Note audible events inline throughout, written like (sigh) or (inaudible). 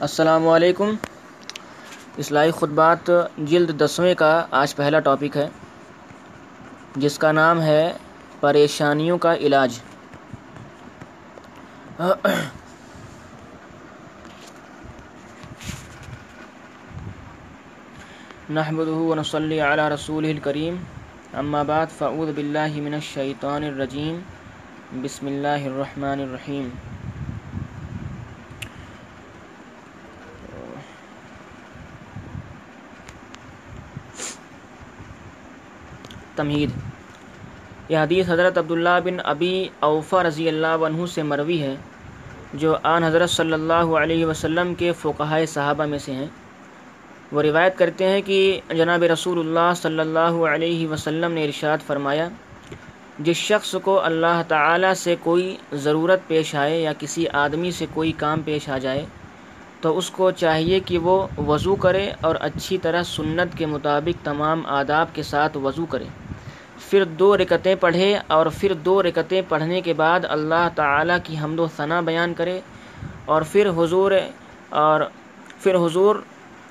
السلام علیکم۔ اصلاحی خطبات جلد دسویں کا آج پہلا ٹاپک ہے، جس کا نام ہے پریشانیوں کا علاج۔ نحمده ونصلي على رسوله الكريم اما بعد، فاعوذ بالله من الشيطان الرجيم بسم الله الرحمن الرحيم تمہید۔ یہ حدیث حضرت عبداللہ بن ابی اوفا رضی اللہ عنہ سے مروی ہے، جو آن حضرت صلی اللہ علیہ وسلم کے فقہائے صحابہ میں سے ہیں۔ وہ روایت کرتے ہیں کہ جناب رسول اللہ صلی اللہ علیہ وسلم نے ارشاد فرمایا، جس شخص کو اللہ تعالیٰ سے کوئی ضرورت پیش آئے یا کسی آدمی سے کوئی کام پیش آ جائے، تو اس کو چاہیے کہ وہ وضو کرے اور اچھی طرح سنت کے مطابق تمام آداب کے ساتھ وضو کرے۔ پھر دو رکتیں پڑھے اور پھر دو رکتیں پڑھنے کے بعد اللہ تعالیٰ کی حمد و ثناء بیان کرے اور پھر حضور اور پھر حضور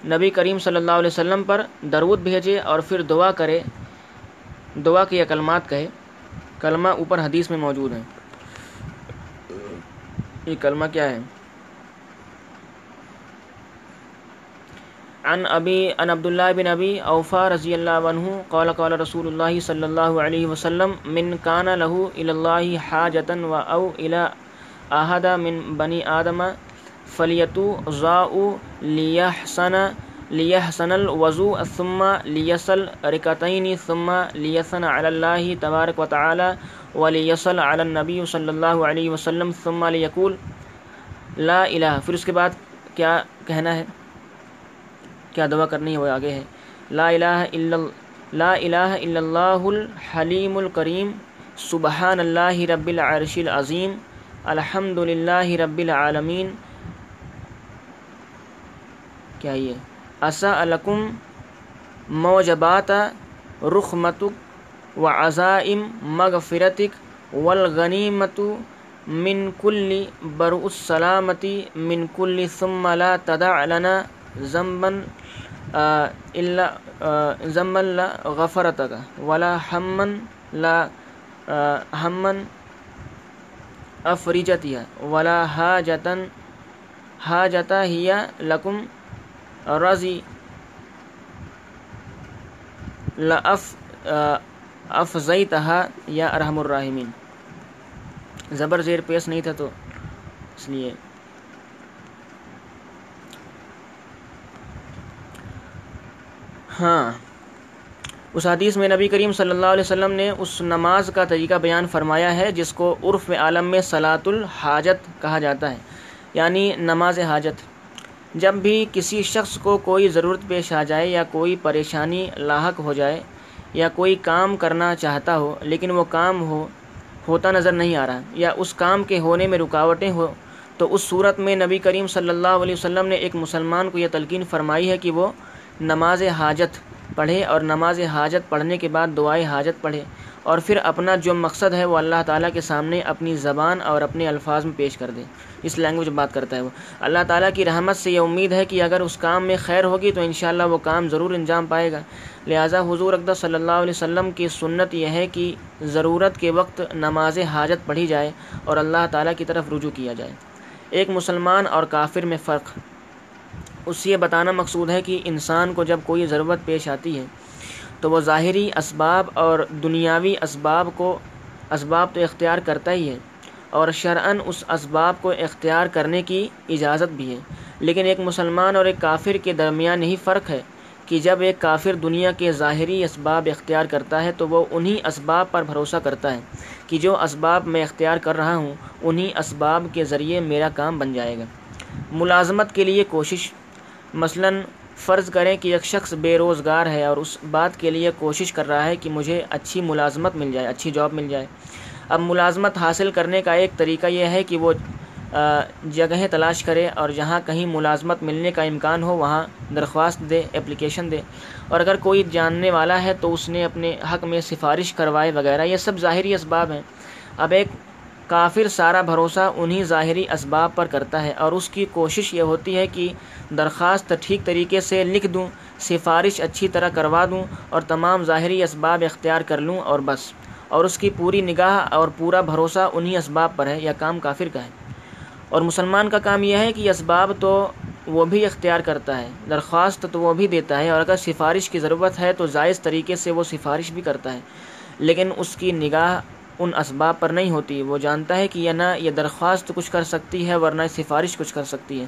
نبی کریم صلی اللہ علیہ وسلم پر درود بھیجے اور پھر دعا کرے، دعا کے کلمات کہے۔ کلمہ اوپر حدیث میں موجود ہے یہ کلمہ کیا ہے؟ عن ابی ان عبداللہ بن ابی اوفا رضی اللہ عنہ قال قال رسول اللہ صلی اللہ علیہ وسلم من کان له الى اللہ حاجتا و او الى احد من بنی آدم فلیتو ضاء لیحسن لیحسن الوضوء ثم لیسل رکتین ثم لیسن علی اللہ تبارک و تعالی ولیسل علی النبی صلی اللہ علیہ وسلم ثم لیقول لا الہ پھر اس کے بعد کیا کہنا ہے؟ کیا دعا کرنی ہے وہ آگے ہے۔ لا الہ الا لا الہ الا اللہ الحلیم الکریم سبحان اللہ رب العرش العظیم الحمد للہ رب العالمین۔ کیا یہ؟ اسا الکم موجبات رخمتک و عزائم مغفرتک والغنیمت من کل برء السلامتی من کل ثم لا تدع لنا ذنبا ضمن لا غفرت کا ولا ہمن لا ہمن افریجت یا ولا ہا جتن ہا جتا ہیا لکم رضی لف افزئی تہا یا ارحم الرحمین زبر زیر پیش نہیں تھا تو اس لیے ہاں۔ اس حدیث میں نبی کریم صلی اللہ علیہ وسلم نے اس نماز کا طریقہ بیان فرمایا ہے، جس کو عرف عالم میں صلاۃ الحاجت کہا جاتا ہے یعنی نماز حاجت۔ جب بھی کسی شخص کو کوئی ضرورت پیش آ جائے یا کوئی پریشانی لاحق ہو جائے یا کوئی کام کرنا چاہتا ہو، لیکن وہ کام ہو، ہوتا نظر نہیں آ رہا یا اس کام کے ہونے میں رکاوٹیں ہو، تو اس صورت میں نبی کریم صلی اللہ علیہ وسلم نے ایک مسلمان کو یہ تلقین فرمائی ہے کہ وہ نماز حاجت پڑھے اور نماز حاجت پڑھنے کے بعد دعائے حاجت پڑھے اور پھر اپنا جو مقصد ہے وہ اللہ تعالیٰ کے سامنے اپنی زبان اور اپنے الفاظ میں پیش کر دے۔ اس لینگویج بات کرتا ہے وہ۔ اللہ تعالیٰ کی رحمت سے یہ امید ہے کہ اگر اس کام میں خیر ہوگی تو انشاءاللہ وہ کام ضرور انجام پائے گا۔ لہٰذا حضور اقدس صلی اللہ علیہ وسلم کی سنت یہ ہے کہ ضرورت کے وقت نماز حاجت پڑھی جائے اور اللہ تعالیٰ کی طرف رجوع کیا جائے۔ ایک مسلمان اور کافر میں فرق۔ اس سے یہ بتانا مقصود ہے کہ انسان کو جب کوئی ضرورت پیش آتی ہے، تو وہ ظاہری اسباب اور دنیاوی اسباب کو، اسباب تو اختیار کرتا ہی ہے، اور شرعن اس اسباب کو اختیار کرنے کی اجازت بھی ہے۔ لیکن ایک مسلمان اور ایک کافر کے درمیان یہی فرق ہے کہ جب ایک کافر دنیا کے ظاہری اسباب اختیار کرتا ہے، تو وہ انہی اسباب پر بھروسہ کرتا ہے کہ جو اسباب میں اختیار کر رہا ہوں، انہی اسباب کے ذریعے میرا کام بن جائے گا۔ ملازمت کے لیے کوشش مثلا فرض کریں کہ ایک شخص بے روزگار ہے اور اس بات کے لیے کوشش کر رہا ہے کہ مجھے اچھی ملازمت مل جائے، اچھی جاب مل جائے۔ اب ملازمت حاصل کرنے کا ایک طریقہ یہ ہے کہ وہ جگہیں تلاش کرے اور جہاں کہیں ملازمت ملنے کا امکان ہو، وہاں درخواست دے، اپلیکیشن دے۔ اور اگر کوئی جاننے والا ہے تو اس نے اپنے حق میں سفارش کروائے وغیرہ، یہ سب ظاہری اسباب ہیں۔ اب ایک کافر سارا بھروسہ انہی ظاہری اسباب پر کرتا ہے اور اس کی کوشش یہ ہوتی ہے کہ درخواست ٹھیک طریقے سے لکھ دوں، سفارش اچھی طرح کروا دوں اور تمام ظاہری اسباب اختیار کر لوں اور بس۔ اور اس کی پوری نگاہ اور پورا بھروسہ انہی اسباب پر ہے یہ کام کافر کا ہے۔ اور مسلمان کا کام یہ ہے کہ اسباب تو وہ بھی اختیار کرتا ہے، درخواست تو وہ بھی دیتا ہے اور اگر سفارش کی ضرورت ہے تو جائز طریقے سے وہ سفارش بھی کرتا ہے۔ لیکن اس کی نگاہ ان اسباب پر نہیں ہوتی۔ وہ جانتا ہے کہ یہ نہ یہ درخواست کچھ کر سکتی ہے ورنہ سفارش کچھ کر سکتی ہے۔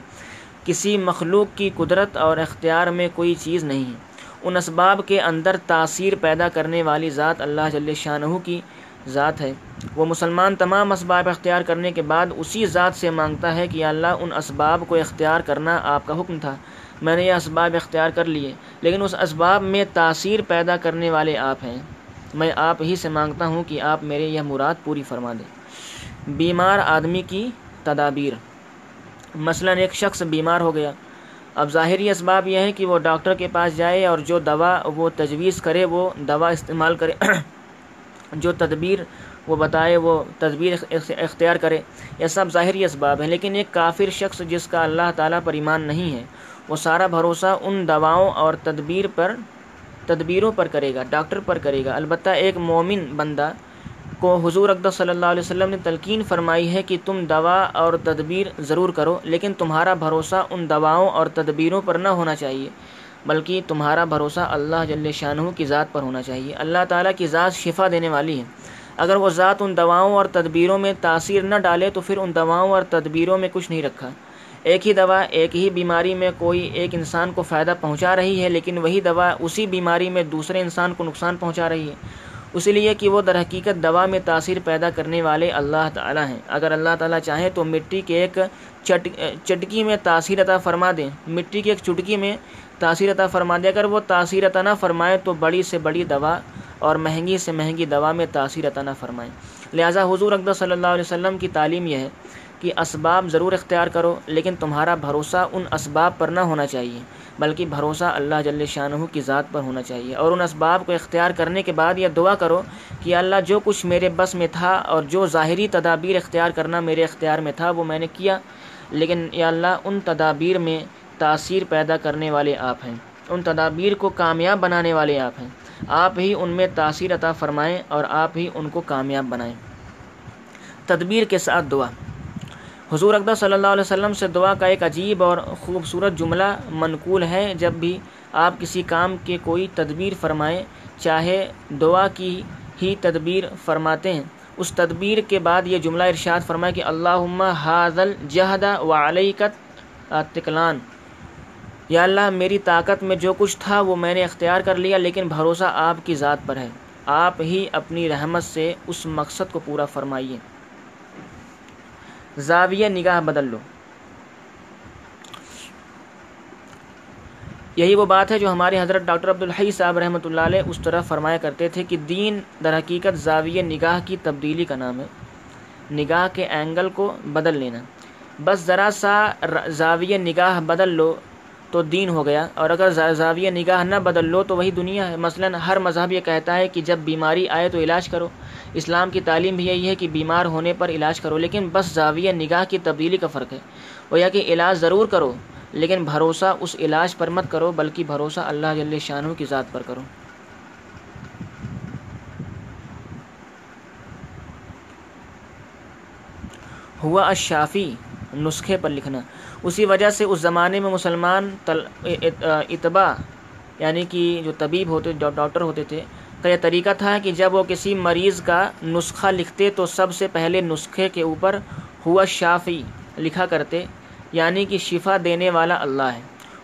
کسی مخلوق کی قدرت اور اختیار میں کوئی چیز نہیں ہے۔ ان اسباب کے اندر تاثیر پیدا کرنے والی ذات اللہ جل شاہ کی ذات ہے۔ وہ مسلمان تمام اسباب اختیار کرنے کے بعد اسی ذات سے مانگتا ہے کہ اللہ ان اسباب کو اختیار کرنا آپ کا حکم تھا۔ میں نے یہ اسباب اختیار کر لیے، لیکن اس اسباب میں تاثیر پیدا کرنے والے آپ ہیں۔ میں آپ ہی سے مانگتا ہوں کہ آپ میرے یہ مراد پوری فرما دیں۔ بیمار آدمی کی تدابیر۔ مثلا ایک شخص بیمار ہو گیا۔ اب ظاہری اسباب یہ ہے کہ وہ ڈاکٹر کے پاس جائے اور جو دوا وہ تجویز کرے، وہ دوا استعمال کرے۔ (coughs) جو تدبیر وہ بتائے، وہ تدبیر اختیار کرے۔ یہ سب ظاہری اسباب ہیں، لیکن ایک کافر شخص جس کا اللہ تعالیٰ پر ایمان نہیں ہے، وہ سارا بھروسہ ان دواؤں اور تدبیر پر تدبیروں پر کرے گا، ڈاکٹر پر کرے گا۔ البتہ ایک مومن بندہ کو حضور اقدس صلی اللہ علیہ وسلم نے تلقین فرمائی ہے کہ تم دوا اور تدبیر ضرور کرو، لیکن تمہارا بھروسہ ان دواؤں اور تدبیروں پر نہ ہونا چاہیے، بلکہ تمہارا بھروسہ اللہ جل شاہ کی ذات پر ہونا چاہیے۔ اللہ تعالیٰ کی ذات شفا دینے والی ہے۔ اگر وہ ذات ان دواؤں اور تدبیروں میں تاثیر نہ ڈالے تو پھر ان دواؤں اور تدبیروں میں کچھ نہیں رکھا۔ ایک ہی دوا، ایک ہی بیماری میں کوئی ایک انسان کو فائدہ پہنچا رہی ہے، لیکن وہی دوا اسی بیماری میں دوسرے انسان کو نقصان پہنچا رہی ہے۔ اسی لیے کہ وہ در حقیقت دوا میں تاثیر پیدا کرنے والے اللہ تعالیٰ ہیں۔ اگر اللہ تعالیٰ چاہیں تو مٹی کے ایک چٹ، چٹکی میں تاثیر عطا فرما دیں۔ مٹی کی ایک چٹکی میں تاثیر عطا فرما دیں۔ اگر وہ تاثیر عطا نہ فرمائے تو بڑی سے بڑی دوا اور مہنگی سے مہنگی دوا میں تاثیر عطا نہ فرمائیں۔ لہٰذا حضور اقدس صلی اللہ علیہ وسلم کی تعلیم یہ ہے کہ اسباب ضرور اختیار کرو، لیکن تمہارا بھروسہ ان اسباب پر نہ ہونا چاہیے، بلکہ بھروسہ اللہ جل شاہ کی ذات پر ہونا چاہیے۔ اور ان اسباب کو اختیار کرنے کے بعد یہ دعا کرو کہ اللہ جو کچھ میرے بس میں تھا اور جو ظاہری تدابیر اختیار کرنا میرے اختیار میں تھا، وہ میں نے کیا۔ لیکن یا اللہ ان تدابیر میں تاثیر پیدا کرنے والے آپ ہیں، ان تدابیر کو کامیاب بنانے والے آپ ہیں۔ آپ ہی ان میں تاثیر عطا فرمائیں اور آپ ہی ان کو کامیاب بنائیں۔ تدبیر کے ساتھ دعا۔ حضور اقدہ صلی اللہ علیہ وسلم سے دعا کا ایک عجیب اور خوبصورت جملہ منقول ہے جب بھی آپ کسی کام کے کوئی تدبیر فرمائیں، چاہے دعا کی ہی تدبیر فرماتے ہیں۔ اس تدبیر کے بعد یہ جملہ ارشاد فرمائے کہ اللہ حاضل جہدہ و علیکت تکلان یا اللہ، میری طاقت میں جو کچھ تھا وہ میں نے اختیار کر لیا، لیکن بھروسہ آپ کی ذات پر ہے۔ آپ ہی اپنی رحمت سے اس مقصد کو پورا فرمائیے۔ زاویہ نگاہ بدل لو۔ یہی وہ بات ہے جو ہمارے حضرت ڈاکٹر عبدالحی صاحب رحمۃ اللہ علیہ اس طرح فرمایا کرتے تھے کہ دین در حقیقت زاویہ نگاہ کی تبدیلی کا نام ہے۔ نگاہ کے اینگل کو بدل لینا۔ بس ذرا سا زاویہ نگاہ بدل لو تو دین ہو گیا۔ اور اگر زاویہ نگاہ نہ بدل لو تو وہی دنیا ہے۔ مثلا ہر مذہب یہ کہتا ہے کہ جب بیماری آئے تو علاج کرو۔ اسلام کی تعلیم بھی یہی ہے کہ بیمار ہونے پر علاج کرو، لیکن بس زاویہ نگاہ کی تبدیلی کا فرق ہے۔ وہ یا کہ علاج ضرور کرو، لیکن بھروسہ اس علاج پر مت کرو، بلکہ بھروسہ اللہ جل شاہ کی ذات پر کرو۔ ہوا اشافی نسخے پر لکھنا۔ اسی وجہ سے اس زمانے میں مسلمان اتباع یعنی کہ جو طبیب ہوتے ڈاکٹر ہوتے تھے کا یہ طریقہ تھا کہ جب وہ کسی مریض کا نسخہ لکھتے تو سب سے پہلے نسخے کے اوپر ہوا شافی لکھا کرتے یعنی کہ شفا دینے والا اللہ ہے۔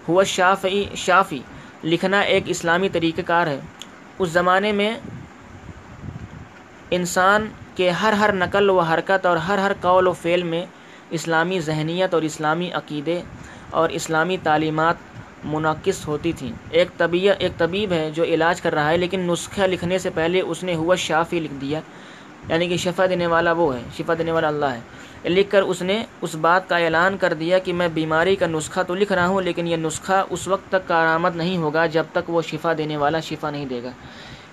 ہوا شافی شافی لکھنا ایک اسلامی طریقہ کار ہے۔ اس زمانے میں انسان کے ہر ہر نقل و حرکت اور ہر ہر قول و فعل میں اسلامی ذہنیت اور اسلامی عقیدے اور اسلامی تعلیمات منعقص ہوتی تھیں۔ ایک طبیعت ایک طبیب ہے جو علاج کر رہا ہے، لیکن نسخہ لکھنے سے پہلے اس نے ہوا شافی لکھ دیا۔ یعنی کہ شفا دینے والا وہ ہے، شفا دینے والا اللہ ہے۔ لکھ کر اس نے اس بات کا اعلان کر دیا کہ میں بیماری کا نسخہ تو لکھ رہا ہوں، لیکن یہ نسخہ اس وقت تک کارآمد نہیں ہوگا جب تک وہ شفا دینے والا شفا نہیں دے گا۔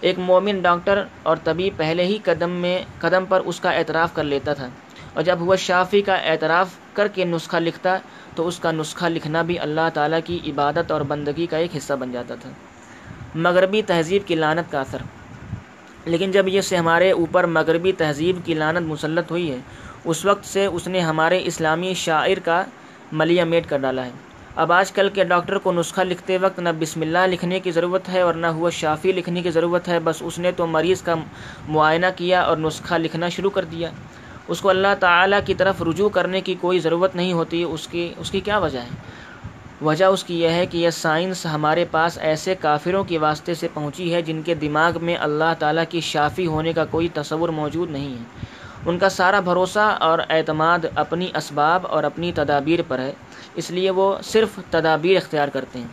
ایک مومن ڈاکٹر اور طبیب پہلے ہی قدم میں، قدم پر اس کا اعتراف کر لیتا تھا۔ اور جب ہوا شافی کا اعتراف کر کے نسخہ لکھتا تو اس کا نسخہ لکھنا بھی اللہ تعالیٰ کی عبادت اور بندگی کا ایک حصہ بن جاتا تھا۔ مغربی تہذیب کی لانت کا اثر۔ لیکن جب یہ سے ہمارے اوپر مغربی تہذیب کی لانت مسلط ہوئی ہے، اس وقت سے اس نے ہمارے اسلامی شاعر کا ملیہ میٹ کر ڈالا ہے۔ اب آج کل کے ڈاکٹر کو نسخہ لکھتے وقت نہ بسم اللہ لکھنے کی ضرورت ہے اور نہ ہوا شافی لکھنے کی ضرورت ہے، بس اس نے تو مریض کا معائنہ کیا اور نسخہ لکھنا شروع کر دیا۔ اس کو اللہ تعالیٰ کی طرف رجوع کرنے کی کوئی ضرورت نہیں ہوتی، اس کی اس کی کیا وجہ ہے؟ وجہ اس کی یہ ہے کہ یہ سائنس ہمارے پاس ایسے کافروں کے واسطے سے پہنچی ہے جن کے دماغ میں اللہ تعالیٰ کی شافی ہونے کا کوئی تصور موجود نہیں ہے۔ ان کا سارا بھروسہ اور اعتماد اپنی اسباب اور اپنی تدابیر پر ہے، اس لیے وہ صرف تدابیر اختیار کرتے ہیں۔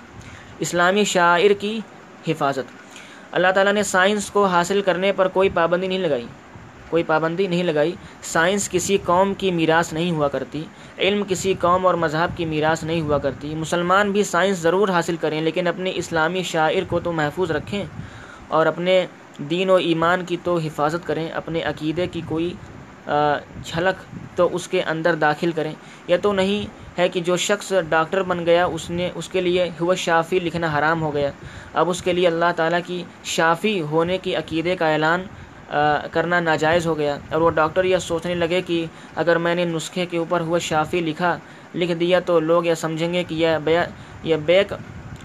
اسلامی شاعر کی حفاظت۔ اللہ تعالیٰ نے سائنس کو حاصل کرنے پر کوئی پابندی نہیں لگائی۔ کوئی پابندی نہیں لگائی۔ سائنس کسی قوم کی میراث نہیں ہوا کرتی، علم کسی قوم اور مذہب کی میراث نہیں ہوا کرتی۔ مسلمان بھی سائنس ضرور حاصل کریں، لیکن اپنے اسلامی شاعر کو تو محفوظ رکھیں اور اپنے دین و ایمان کی تو حفاظت کریں۔ اپنے عقیدے کی کوئی جھلک تو اس کے اندر داخل کریں۔ یہ تو نہیں ہے کہ جو شخص ڈاکٹر بن گیا، اس نے اس کے لیے ہوا شافی لکھنا حرام ہو گیا۔ اب اس کے لیے اللہ تعالیٰ کی شافی ہونے کی عقیدے کا اعلان کرنا ناجائز ہو گیا اور وہ ڈاکٹر یہ سوچنے لگے کہ اگر میں نے نسخے کے اوپر ہوا شافی لکھا، لکھ دیا تو لوگ یہ سمجھیں گے کہ یہ یہ بیک،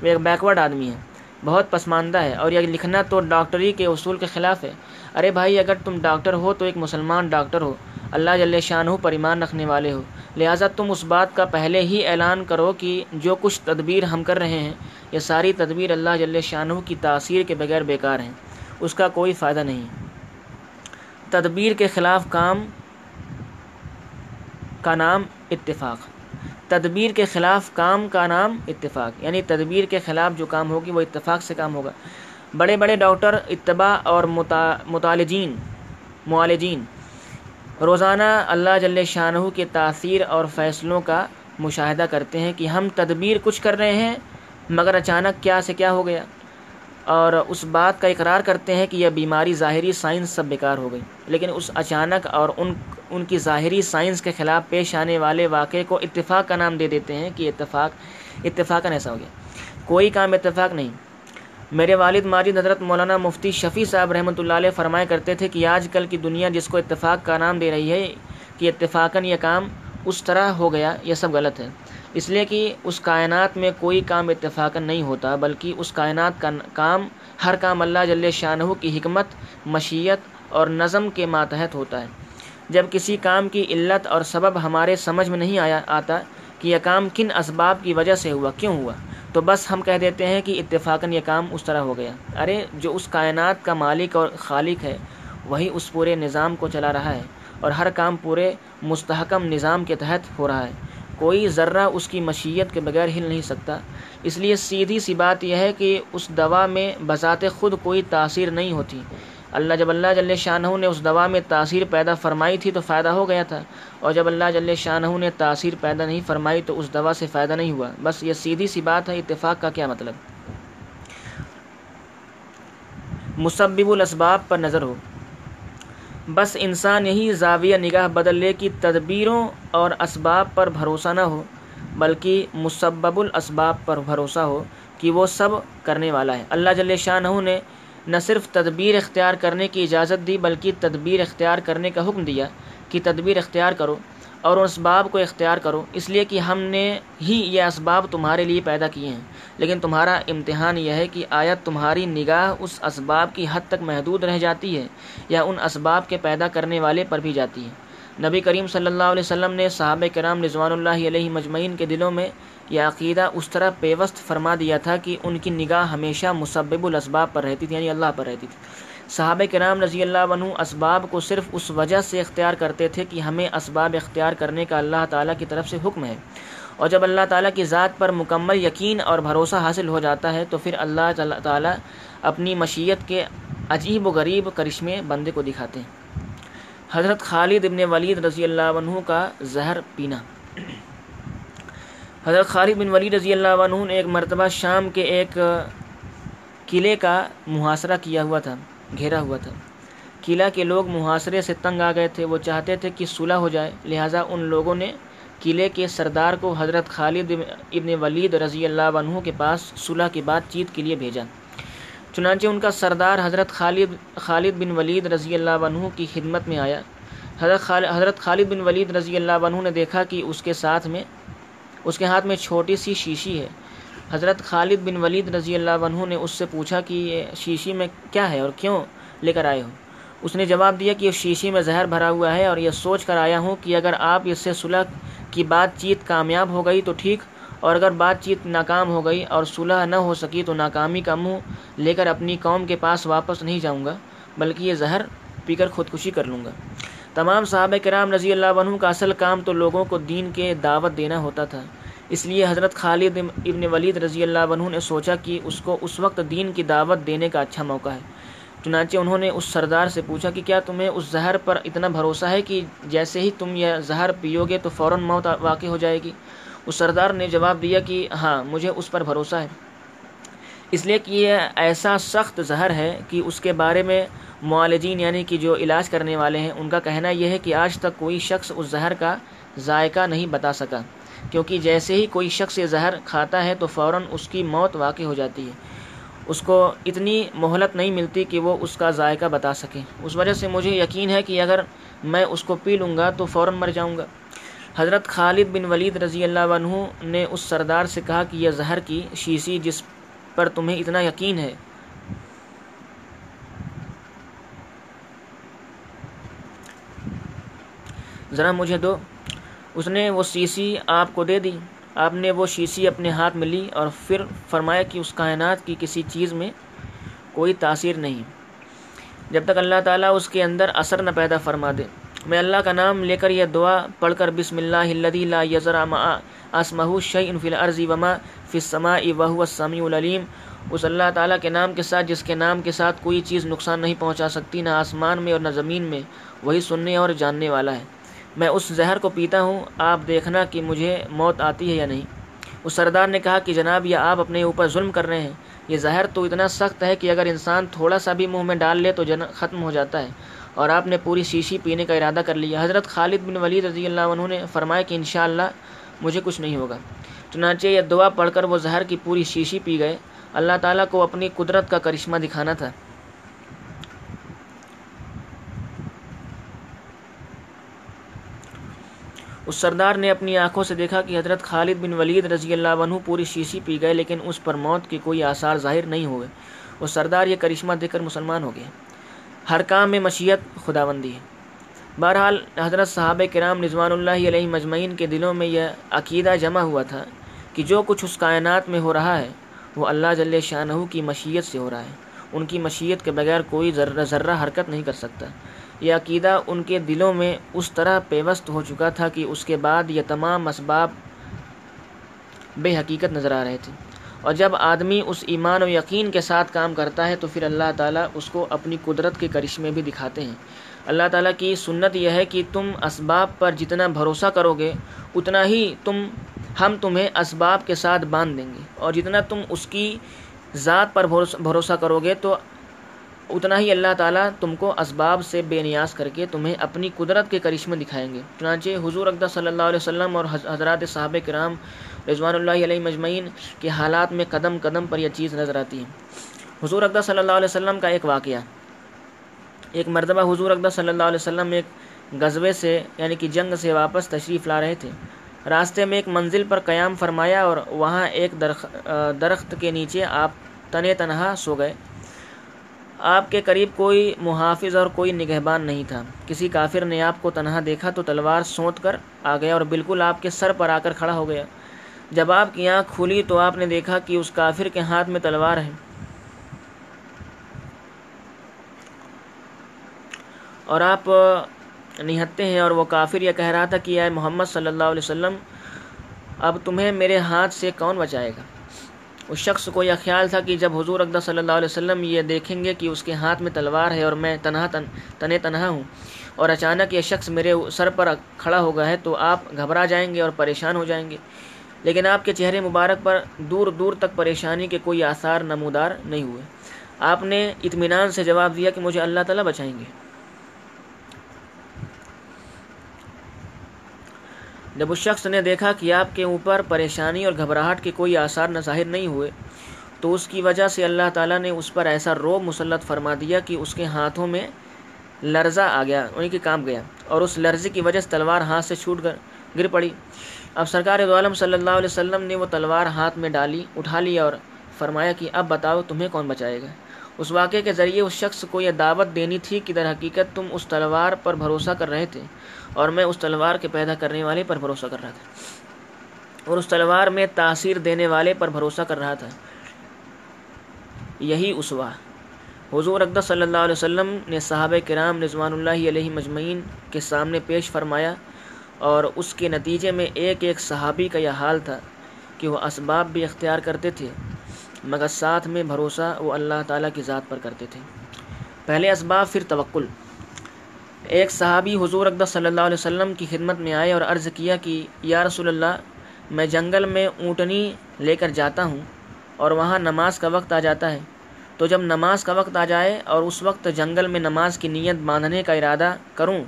ایک بیکورڈ آدمی ہے۔ بہت پسماندہ ہے اور یہ لکھنا تو ڈاکٹری کے اصول کے خلاف ہے۔ ارے بھائی، اگر تم ڈاکٹر ہو تو ایک مسلمان ڈاکٹر ہو۔ اللہ جل شان ہو پر ایمان رکھنے والے ہو۔ لہٰذا تم اس بات کا پہلے ہی اعلان کرو کہ جو کچھ تدبیر ہم کر رہے ہیں، یہ ساری تدبیر اللہ جل شاہ کی تاثیر کے بغیر بیکار ہیں۔ اس کا کوئی فائدہ نہیں۔ تدبیر کے خلاف کام کا نام اتفاق۔ تدبیر کے خلاف کام کا نام اتفاق۔ یعنی تدبیر کے خلاف جو کام ہوگی وہ اتفاق سے کام ہوگا۔ بڑے بڑے ڈاکٹر، اتباع اور مطالجین معالجین۔ روزانہ اللہ جل شاہ کے تاثیر اور فیصلوں کا مشاہدہ کرتے ہیں کہ ہم تدبیر کچھ کر رہے ہیں، مگر اچانک کیا سے کیا ہو گیا۔ اور اس بات کا اقرار کرتے ہیں کہ یہ بیماری ظاہری سائنس سب بیکار ہو گئی۔ لیکن اس اچانک اور ان ان کی ظاہری سائنس کے خلاف پیش آنے والے واقعے کو اتفاق کا نام دے دیتے ہیں کہ اتفاق اتفاق ایسا ہو گیا۔ کوئی کام اتفاق نہیں۔ میرے والد ماجد حضرت مولانا مفتی شفیع صاحب رحمۃ اللہ علیہ فرمایا کرتے تھے کہ آج کل کی دنیا جس کو اتفاق کا نام دے رہی ہے، کہ اتفاقاً یہ کام اس طرح ہو گیا، یہ سب غلط ہے۔ اس لیے کہ اس کائنات میں کوئی کام اتفاق نہیں ہوتا، بلکہ اس کائنات کا کام ہر کام اللہ جل شاہ کی حکمت، مشیت اور نظم کے ماتحت ہوتا ہے۔ جب کسی کام کی علت اور سبب ہمارے سمجھ میں نہیں آیا، آتا کہ یہ کام کن اسباب کی وجہ سے ہوا، کیوں ہوا؟ تو بس ہم کہہ دیتے ہیں کہ اتفاقاً یہ کام اس طرح ہو گیا۔ ارے، جو اس کائنات کا مالک اور خالق ہے، وہی اس پورے نظام کو چلا رہا ہے اور ہر کام پورے مستحکم نظام کے تحت ہو رہا ہے۔ کوئی ذرہ اس کی مشیت کے بغیر ہل نہیں سکتا۔ اس لیے سیدھی سی بات یہ ہے کہ اس دوا میں بذات خود کوئی تاثیر نہیں ہوتی۔ اللہ جب اللہ جل شاہ نے اس دوا میں تاثیر پیدا فرمائی تھی تو فائدہ ہو گیا تھا۔ اور جب اللہ جل شاہ نے تاثیر پیدا نہیں فرمائی تو اس دوا سے فائدہ نہیں ہوا۔ بس یہ سیدھی سی بات ہے، اتفاق کا کیا مطلب؟ مسبب الاسباب پر نظر ہو۔ بس انسان یہی زاویہ نگاہ بدل لے کہ تدبیروں اور اسباب پر بھروسہ نہ ہو، بلکہ مسبب الاسباب پر بھروسہ ہو کہ وہ سب کرنے والا ہے۔ اللہ جل شاہ نے نہ صرف تدبیر اختیار کرنے کی اجازت دی، بلکہ تدبیر اختیار کرنے کا حکم دیا کہ تدبیر اختیار کرو۔ اور ان اسباب کو اختیار کرو۔ اس لیے کہ ہم نے ہی یہ اسباب تمہارے لیے پیدا کیے ہیں۔ لیکن تمہارا امتحان یہ ہے کہ آیت تمہاری نگاہ اس اسباب کی حد تک محدود رہ جاتی ہے یا ان اسباب کے پیدا کرنے والے پر بھی جاتی ہے۔ نبی کریم صلی اللہ علیہ وسلم نے صحابہ کرام رضوان اللہ علیہ مجمعین کے دلوں میں یہ عقیدہ اس طرح پیوست فرما دیا تھا کہ ان کی نگاہ ہمیشہ مسبب الاسباب پر رہتی تھی یعنی اللہ پر رہتی تھی۔ صحابہ کرام رضی اللہ عنہ اسباب کو صرف اس وجہ سے اختیار کرتے تھے کہ ہمیں اسباب اختیار کرنے کا اللہ تعالیٰ کی طرف سے حکم ہے۔ اور جب اللہ تعالیٰ کی ذات پر مکمل یقین اور بھروسہ حاصل ہو جاتا ہے تو پھر اللہ تعالیٰ اپنی مشیت کے عجیب و غریب کرشمے بندے کو دکھاتے ہیں۔ حضرت خالد ابن ولید رضی اللہ عنہ کا زہر پینا۔ حضرت خالد بن ولید رضی اللہ عنہ نے ایک مرتبہ شام کے ایک قلعے کا محاصرہ کیا ہوا تھا۔ گھیرا ہوا تھا۔ قلعہ کے لوگ محاصرے سے تنگ آ گئے تھے۔ وہ چاہتے تھے کہ صلح ہو جائے، لہٰذا ان لوگوں نے قلعے کے سردار کو حضرت خالد ابن ولید رضی اللہ عنہ کے پاس صلح کی بات چیت کے لیے بھیجا۔ چنانچہ ان کا سردار حضرت خالد خالد بن ولید رضی اللہ عنہ کی خدمت میں آیا۔ حضرت خالد حضرت خالد بن ولید رضی اللہ عنہ نے دیکھا کہ اس کے ساتھ میں، اس کے ہاتھ میں چھوٹی سی شیشی ہے۔ حضرت خالد بن ولید رضی اللہ عنہ نے اس سے پوچھا کہ یہ شیشی میں کیا ہے اور کیوں لے کر آئے ہو؟ اس نے جواب دیا کہ یہ شیشی میں زہر بھرا ہوا ہے اور یہ سوچ کر آیا ہوں کہ اگر آپ اس سے صلح کی بات چیت کامیاب ہو گئی تو ٹھیک، اور اگر بات چیت ناکام ہو گئی اور صلح نہ ہو سکی تو ناکامی کا منہ لے کر اپنی قوم کے پاس واپس نہیں جاؤں گا، بلکہ یہ زہر پی کر خودکشی کر لوں گا۔ تمام صحابہ کرام رضی اللہ عنہ کا اصل کام تو لوگوں کو دین کے دعوت دینا ہوتا تھا۔ اس لیے حضرت خالد ابن ولید رضی اللہ عنہ نے سوچا کہ اس کو اس وقت دین کی دعوت دینے کا اچھا موقع ہے۔ چنانچہ انہوں نے اس سردار سے پوچھا کہ کیا تمہیں اس زہر پر اتنا بھروسہ ہے کہ جیسے ہی تم یہ زہر پیو گے تو فوراً موت واقع ہو جائے گی؟ اس سردار نے جواب دیا کہ ہاں مجھے اس پر بھروسہ ہے۔ اس لیے کہ یہ ایسا سخت زہر ہے کہ اس کے بارے میں معالجین یعنی کہ جو علاج کرنے والے ہیں، ان کا کہنا یہ ہے کہ آج تک کوئی شخص اس زہر کا ذائقہ نہیں بتا سکا۔ کیونکہ جیسے ہی کوئی شخص یہ زہر کھاتا ہے تو فوراً اس کی موت واقع ہو جاتی ہے۔ اس کو اتنی مہلت نہیں ملتی کہ وہ اس کا ذائقہ بتا سکے۔ اس وجہ سے مجھے یقین ہے کہ اگر میں اس کو پی لوں گا تو فوراً مر جاؤں گا۔ حضرت خالد بن ولید رضی اللہ عنہ نے اس سردار سے کہا کہ یہ زہر کی شیشی جس پر تمہیں اتنا یقین ہے۔ ذرا مجھے دو۔ اس نے وہ شیشی آپ کو دے دی۔ آپ نے وہ شیشی اپنے ہاتھ میں لی اور پھر فرمایا کہ اس کائنات کی کسی چیز میں کوئی تاثیر نہیں۔ جب تک اللہ تعالیٰ اس کے اندر اثر نہ پیدا فرما دے۔ میں اللہ کا نام لے کر یہ دعا پڑھ کر بسم اللہ الذی لا یزرا ما اسمہ شیء فی الارض وما فی السماء وهو السمیع العلیم۔ اس اللہ تعالیٰ کے نام کے ساتھ، جس کے نام کے ساتھ کوئی چیز نقصان نہیں پہنچا سکتی، نہ آسمان میں اور نہ زمین میں، وہی سننے اور جاننے والا ہے۔ میں اس زہر کو پیتا ہوں، آپ دیکھنا کہ مجھے موت آتی ہے یا نہیں۔ اس سردار نے کہا کہ جناب، یہ آپ اپنے اوپر ظلم کر رہے ہیں۔ یہ زہر تو اتنا سخت ہے کہ اگر انسان تھوڑا سا بھی منہ میں ڈال لے تو جن ختم ہو جاتا ہے۔ اور آپ نے پوری شیشی پینے کا ارادہ کر لیا۔ حضرت خالد بن ولید رضی اللہ عنہ نے فرمایا کہ انشاءاللہ مجھے کچھ نہیں ہوگا۔ چنانچہ یہ دعا پڑھ کر وہ زہر کی پوری شیشی پی گئے۔ اللہ تعالیٰ کو اپنی قدرت کا کرشمہ دکھانا تھا۔ اس سردار نے اپنی آنکھوں سے دیکھا کہ حضرت خالد بن ولید رضی اللہ عنہ پوری شیشی پی گئے، لیکن اس پر موت کے کوئی آثار ظاہر نہیں ہوئے۔ وہ سردار یہ کرشمہ دے کر مسلمان ہو گیا ہر کام میں مشیت خدا بندی ہے۔ بہرحال، حضرت صحابہ کرام رضوان اللہ علیہ مجمعین کے دلوں میں یہ عقیدہ جمع ہوا تھا کہ جو کچھ اس کائنات میں ہو رہا ہے، وہ اللہ جل شاہ کی مشیت سے ہو رہا ہے۔ ان کی مشیت کے بغیر کوئی ذرہ ذرہ حرکت نہیں کر سکتا۔ یہ عقیدہ ان کے دلوں میں اس طرح پیوست ہو چکا تھا کہ اس کے بعد یہ تمام اسباب بے حقیقت نظر آ رہے تھے۔ اور جب آدمی اس ایمان و یقین کے ساتھ کام کرتا ہے تو پھر اللہ تعالیٰ اس کو اپنی قدرت کے کرشمے بھی دکھاتے ہیں۔ اللہ تعالیٰ کی سنت یہ ہے کہ تم اسباب پر جتنا بھروسہ کرو گے، اتنا ہی تم، ہم تمہیں اسباب کے ساتھ باندھ دیں گے۔ اور جتنا تم اس کی ذات پر بھروسہ کرو گے تو اتنا ہی اللہ تعالیٰ تم کو اسباب سے بے نیاز کر کے تمہیں اپنی قدرت کے کرشمے دکھائیں گے۔ چنانچہ حضور اقدہ صلی اللہ علیہ وسلم اور حضرات صحابہ کرام رضوان اللہ علیہ مجمعین کے حالات میں قدم قدم پر یہ چیز نظر آتی ہے۔ حضور اقدہ صلی اللہ علیہ وسلم کا ایک واقعہ۔ ایک مرتبہ حضور اقدہ صلی اللہ علیہ وسلم ایک غزبے سے یعنی کہ جنگ سے واپس تشریف لا رہے تھے۔ راستے میں ایک منزل پر قیام فرمایا اور وہاں ایک درخت کے نیچے آپ تنے تنہا سو گئے۔ آپ کے قریب کوئی محافظ اور کوئی نگہبان نہیں تھا۔ کسی کافر نے آپ کو تنہا دیکھا تو تلوار سونت کر آ گیا اور بالکل آپ کے سر پر آ کر کھڑا ہو گیا۔ جب آپ کی آنکھ کھلی تو آپ نے دیکھا کہ اس کافر کے ہاتھ میں تلوار ہے۔ اور آپ نہتے ہیں اور وہ کافر یہ کہہ رہا تھا کہ اے محمد صلی اللہ علیہ وسلم، اب تمہیں میرے ہاتھ سے کون بچائے گا؟ اس شخص کو یہ خیال تھا کہ جب حضور اقدہ صلی اللہ علیہ وسلم یہ دیکھیں گے کہ اس کے ہاتھ میں تلوار ہے اور میں تنہا تن تن تنہا ہوں اور اچانک یہ شخص میرے سر پر کھڑا ہو گیا ہے تو آپ گھبرا جائیں گے اور پریشان ہو جائیں گے لیکن آپ کے چہرے مبارک پر دور دور تک پریشانی کے کوئی آثار نمودار نہیں ہوئے آپ نے اطمینان سے جواب دیا کہ مجھے اللہ تعالیٰ بچائیں گے جب اس شخص نے دیکھا کہ آپ کے اوپر پریشانی اور گھبراہٹ کے کوئی آثار نہ ظاہر نہیں ہوئے، تو اس کی وجہ سے اللہ تعالیٰ نے اس پر ایسا روب مسلط فرما دیا کہ اس کے ہاتھوں میں لرزہ آ گیا یعنی انہیں کے کام گیا اور اس لرزے کی وجہ سے تلوار ہاتھ سے چھوٹ گر پڑی۔ اب سرکار عالم صلی اللہ علیہ وسلم نے وہ تلوار ہاتھ میں ڈالی، اٹھا لی اور فرمایا کہ اب بتاؤ تمہیں کون بچائے گا؟ اس واقعے کے ذریعے اس شخص کو یہ دعوت دینی تھی کہ در حقیقت تم اس تلوار پر بھروسہ کر رہے تھے اور میں اس تلوار کے پیدا کرنے والے پر بھروسہ کر رہا تھا اور اس تلوار میں تاثیر دینے والے پر بھروسہ کر رہا تھا۔ یہی اسوا حضور اقدس صلی اللہ علیہ وسلم نے صحابہ کرام رضوان اللہ علیہ مجمعین کے سامنے پیش فرمایا اور اس کے نتیجے میں ایک ایک صحابی کا یہ حال تھا کہ وہ اسباب بھی اختیار کرتے تھے۔ مگر ساتھ میں بھروسہ وہ اللہ تعالیٰ کی ذات پر کرتے تھے۔ پہلے اسباب، پھر توکل۔ ایک صحابی حضور اقدس صلی اللہ علیہ وسلم کی خدمت میں آئے اور عرض کیا کہ، یا رسول اللہ، میں جنگل میں اونٹنی لے کر جاتا ہوں اور وہاں نماز کا وقت آ جاتا ہے۔ تو جب نماز کا وقت آ جائے اور اس وقت جنگل میں نماز کی نیت باندھنے کا ارادہ کروں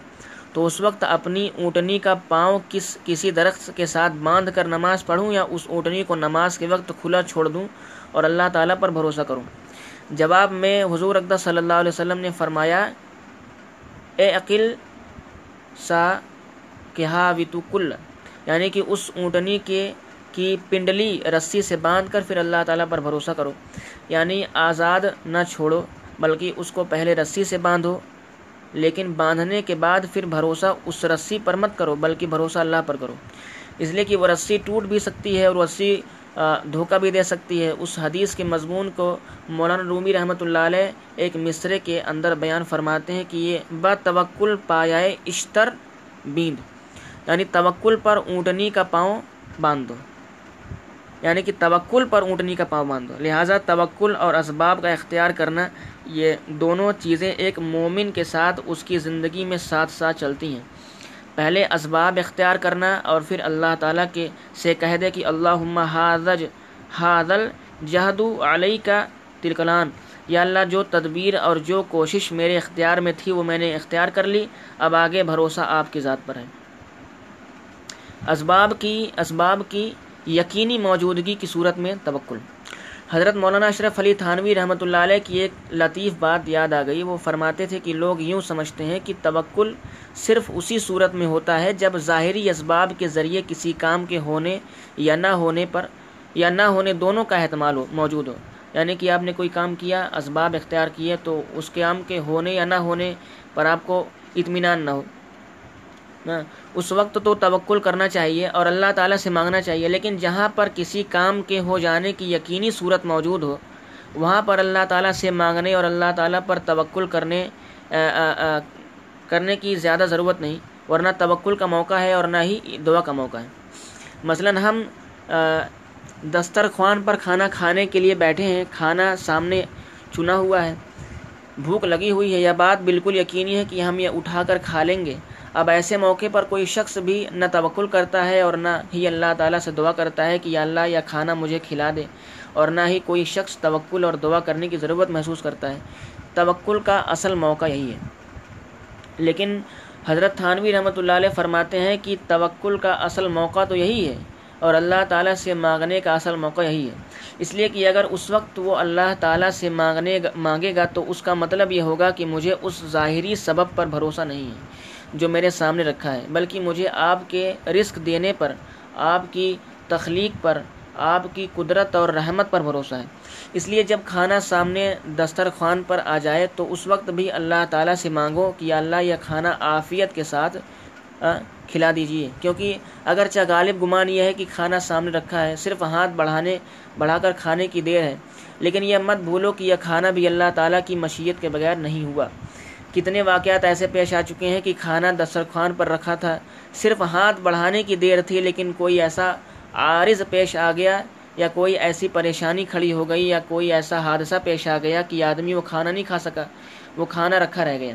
تو اس وقت اپنی اونٹنی کا پاؤں کس کسی درخت کے ساتھ باندھ کر نماز پڑھوں یا اس اونٹنی کو نماز کے وقت کھلا چھوڑ دوں اور اللہ تعالیٰ پر بھروسہ کروں۔ جواب میں حضور اقدس صلی اللہ علیہ وسلم نے فرمایا، اے عقل، سا کہا وتو کل یعنی کہ اس اونٹنی کے کی پنڈلی رسی سے باندھ کر پھر اللہ تعالیٰ پر بھروسہ کرو۔ یعنی آزاد نہ چھوڑو، بلکہ اس کو پہلے رسی سے باندھو۔ لیکن باندھنے کے بعد پھر بھروسہ اس رسی پر مت کرو، بلکہ بھروسہ اللہ پر کرو۔ اس لیے کہ وہ رسی ٹوٹ بھی سکتی ہے اور رسی دھوکہ بھی دے سکتی ہے۔ اس حدیث کے مضمون کو مولانا رومی رحمۃ اللہ علیہ ایک مصرے کے اندر بیان فرماتے ہیں کہ یہ با توکل پایائے اشتر بیند یعنی توکل پر اونٹنی کا پاؤں باندھ دو یعنی کہ توکل پر اونٹنی کا پاؤں باندھ دو لہٰذا توکل اور اسباب کا اختیار کرنا یہ دونوں چیزیں ایک مومن کے ساتھ اس کی زندگی میں ساتھ ساتھ چلتی ہیں۔ پہلے اسباب اختیار کرنا اور پھر اللہ تعالیٰ کے سے کہہ دے کہ اللہ حاضج حاضل جہدو علیہ کا تلکلان یا اللہ، جو تدبیر اور جو کوشش میرے اختیار میں تھی وہ میں نے اختیار کر لی، اب آگے بھروسہ آپ کی ذات پر ہے۔ اسباب کی اسباب کی یقینی موجودگی کی صورت میں توکل۔ حضرت مولانا اشرف علی تھانوی رحمۃ اللہ علیہ کی ایک لطیف بات یاد آ گئی۔ وہ فرماتے تھے کہ لوگ یوں سمجھتے ہیں کہ توکل صرف اسی صورت میں ہوتا ہے جب ظاہری اسباب کے ذریعے کسی کام کے ہونے یا نہ ہونے پر یا نہ ہونے دونوں کا احتمال ہو، موجود ہو۔ یعنی کہ آپ نے کوئی کام کیا، اسباب اختیار کیے تو اس کام کے ہونے یا نہ ہونے پر آپ کو اطمینان نہ ہو۔ ہاں، اس وقت تو توکل کرنا چاہیے اور اللہ تعالیٰ سے مانگنا چاہیے، لیکن جہاں پر کسی کام کے ہو جانے کی یقینی صورت موجود ہو، وہاں پر اللہ تعالیٰ سے مانگنے اور اللہ تعالیٰ پر توکل کرنے کرنے کی زیادہ ضرورت نہیں، ورنہ توکل کا موقع ہے اور نہ ہی دعا کا موقع ہے۔ مثلا ہم دسترخوان پر کھانا کھانے کے لیے بیٹھے ہیں، کھانا سامنے چنا ہوا ہے، بھوک لگی ہوئی ہے یہ بات بالکل یقینی ہے کہ ہم یہ اٹھا کر کھا لیں گے اب ایسے موقع پر کوئی شخص بھی نہ توکل کرتا ہے اور نہ ہی اللہ تعالیٰ سے دعا کرتا ہے کہ یا اللہ یا کھانا مجھے کھلا دے اور نہ ہی کوئی شخص توکل اور دعا کرنے کی ضرورت محسوس کرتا ہے۔ توکل کا اصل موقع یہی ہے۔ لیکن حضرت تھانوی رحمۃ اللہ علیہ فرماتے ہیں کہ توکل کا اصل موقع تو یہی ہے اور اللہ تعالیٰ سے مانگنے کا اصل موقع یہی ہے۔ اس لیے کہ اگر اس وقت وہ اللہ تعالیٰ سے مانگنے مانگے گا تو اس کا مطلب یہ ہوگا کہ مجھے اس ظاہری سبب پر بھروسہ نہیں ہے۔ جو میرے سامنے رکھا ہے، بلکہ مجھے آپ کے رزق دینے پر، آپ کی تخلیق پر، آپ کی قدرت اور رحمت پر بھروسہ ہے۔ اس لیے جب کھانا سامنے دسترخوان پر آ جائے تو اس وقت بھی اللہ تعالیٰ سے مانگو کہ اللہ یہ کھانا عافیت کے ساتھ کھلا دیجیے۔ کیونکہ اگرچہ غالب گمان یہ ہے کہ کھانا سامنے رکھا ہے، صرف ہاتھ بڑھانے بڑھا کر کھانے کی دیر ہے، لیکن یہ مت بھولو کہ یہ کھانا بھی اللہ تعالیٰ کی مشیت کے بغیر نہیں ہوا۔ کتنے واقعات ایسے پیش آ چکے ہیں کہ کھانا دسترخوان پر رکھا تھا۔ صرف ہاتھ بڑھانے کی دیر تھی، لیکن کوئی ایسا عارض پیش آ گیا یا کوئی ایسی پریشانی کھڑی ہو گئی یا کوئی ایسا حادثہ پیش آ گیا کہ آدمی وہ کھانا نہیں کھا سکا، وہ کھانا رکھا رہ گیا۔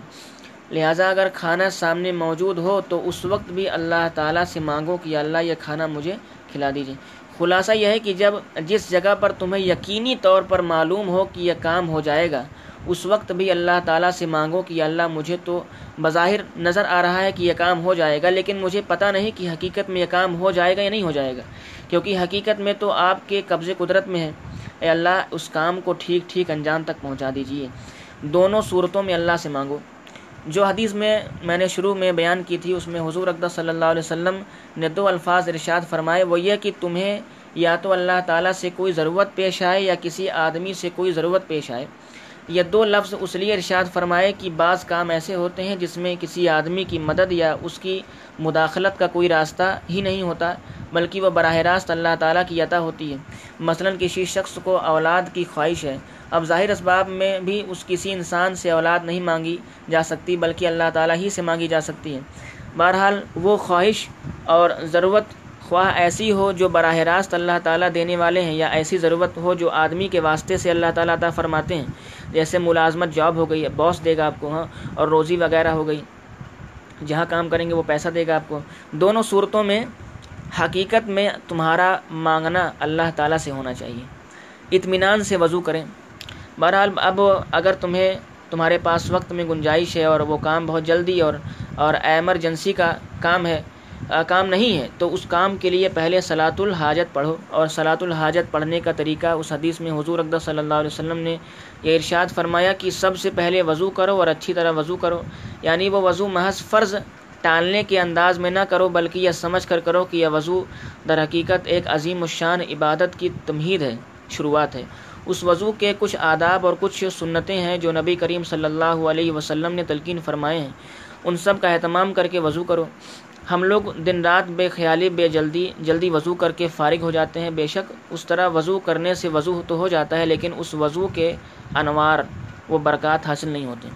لہٰذا اگر کھانا سامنے موجود ہو تو اس وقت بھی اللہ تعالیٰ سے مانگو کہ اللہ یہ کھانا مجھے کھلا دیجیے خلاصہ یہ ہے کہ جب جس جگہ پر تمہیں یقینی طور پر معلوم ہو کہ یہ کام ہو جائے گا، اس وقت بھی اللہ تعالیٰ سے مانگو کہ اللہ مجھے تو بظاہر نظر آ رہا ہے کہ یہ کام ہو جائے گا، لیکن مجھے پتہ نہیں کہ حقیقت میں یہ کام ہو جائے گا یا نہیں ہو جائے گا۔ کیونکہ حقیقت میں تو آپ کے قبض قدرت میں ہے۔ اے اللہ، اس کام کو ٹھیک ٹھیک انجام تک پہنچا دیجیے دونوں صورتوں میں اللہ سے مانگو۔ جو حدیث میں میں نے شروع میں بیان کی تھی، اس میں حضور اقدس صلی اللہ علیہ وسلم نے دو الفاظ ارشاد فرمائے، وہ یہ کہ تمہیں یا تو اللہ تعالیٰ سے کوئی ضرورت پیش آئے یا کسی آدمی سے کوئی ضرورت پیش آئے۔ یہ دو لفظ اس لیے ارشاد فرمائے کہ بعض کام ایسے ہوتے ہیں جس میں کسی آدمی کی مدد یا اس کی مداخلت کا کوئی راستہ ہی نہیں ہوتا، بلکہ وہ براہ راست اللہ تعالیٰ کی عطا ہوتی ہے۔ مثلا کسی شخص کو اولاد کی خواہش ہے، اب ظاہر اسباب میں بھی اس کسی انسان سے اولاد نہیں مانگی جا سکتی، بلکہ اللہ تعالیٰ ہی سے مانگی جا سکتی ہے۔ بہرحال وہ خواہش اور ضرورت خواہ ایسی ہو جو براہ راست اللہ تعالیٰ دینے والے ہیں یا ایسی ضرورت ہو جو آدمی کے واسطے سے اللہ تعالیٰ عطا فرماتے ہیں۔ جیسے ملازمت جاب ہو گئی ہے باس دے گا آپ کو ہاں اور روزی وغیرہ ہو گئی، جہاں کام کریں گے وہ پیسہ دے گا آپ کو۔ دونوں صورتوں میں حقیقت میں تمہارا مانگنا اللہ تعالیٰ سے ہونا چاہیے۔ اطمینان سے وضو کریں۔ بہرحال اب اگر تمہیں، تمہارے پاس وقت میں گنجائش ہے اور وہ کام بہت جلدی اور اور ایمرجنسی کا کام ہے کام نہیں ہے، تو اس کام کے لیے پہلے صلاۃ الحاجت پڑھو۔ اور صلاۃ الحاجت پڑھنے کا طریقہ اس حدیث میں حضور اقدس صلی اللہ علیہ وسلم نے یہ ارشاد فرمایا کہ سب سے پہلے وضو کرو اور اچھی طرح وضو کرو۔ یعنی وہ وضو محض فرض ٹالنے کے انداز میں نہ کرو، بلکہ یہ سمجھ کر کرو کہ یہ وضو در حقیقت ایک عظیم الشان عبادت کی تمہید ہے، شروعات ہے۔ اس وضو کے کچھ آداب اور کچھ سنتیں ہیں جو نبی کریم صلی اللہ علیہ وسلم نے تلقین فرمائے ہیں۔ ان سب کا اہتمام کر کے وضو کرو۔ ہم لوگ دن رات بے خیالی، بے جلدی جلدی وضو کر کے فارغ ہو جاتے ہیں۔ بے شک اس طرح وضو کرنے سے وضو تو ہو جاتا ہے، لیکن اس وضو کے انوار، وہ برکات حاصل نہیں ہوتے۔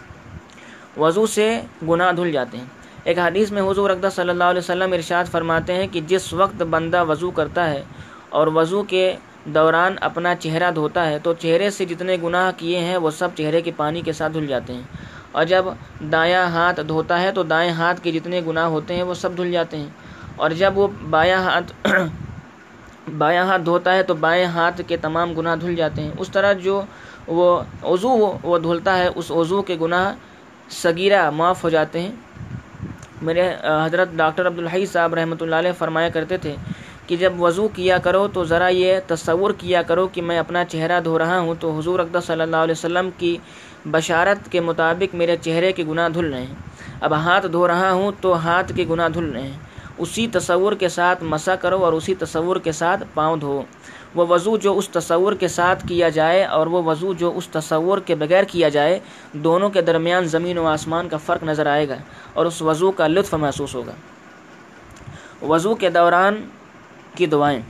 وضو سے گناہ دھل جاتے ہیں۔ ایک حدیث میں حضور اقدس صلی اللہ علیہ وسلم ارشاد فرماتے ہیں کہ جس وقت بندہ وضو کرتا ہے اور وضو کے دوران اپنا چہرہ دھوتا ہے، تو چہرے سے جتنے گناہ کیے ہیں، وہ سب چہرے کے پانی کے ساتھ دھل جاتے ہیں۔ اور جب دایاں ہاتھ دھوتا ہے تو دائیں ہاتھ کے جتنے گناہ ہوتے ہیں وہ سب دھل جاتے ہیں۔ اور جب وہ بایاں ہاتھ (clears throat) بایاں ہاتھ دھوتا ہے تو بائیں ہاتھ کے تمام گناہ دھل جاتے ہیں۔ اس طرح جو وہ عضو وہ دھلتا ہے، اس عضو کے گناہ صغیرہ معاف ہو جاتے ہیں۔ میرے حضرت ڈاکٹر عبدالحی صاحب رحمۃ اللہ علیہ فرمایا کرتے تھے کہ جب وضو کیا کرو تو ذرا یہ تصور کیا کرو کہ میں اپنا چہرہ دھو رہا ہوں۔ تو حضور اقدس صلی اللہ علیہ وسلم کی بشارت کے مطابق میرے چہرے کے گناہ دھل رہے ہیں۔ اب ہاتھ دھو رہا ہوں تو ہاتھ کے گناہ دھل رہے ہیں۔ اسی تصور کے ساتھ مسا کرو اور اسی تصور کے ساتھ پاؤں دھو۔ وہ وضو جو اس تصور کے ساتھ کیا جائے اور وہ وضو جو اس تصور کے بغیر کیا جائے، دونوں کے درمیان زمین و آسمان کا فرق نظر آئے گا اور اس وضو کا لطف محسوس ہوگا۔ وضو کے دوران کی دعائیں۔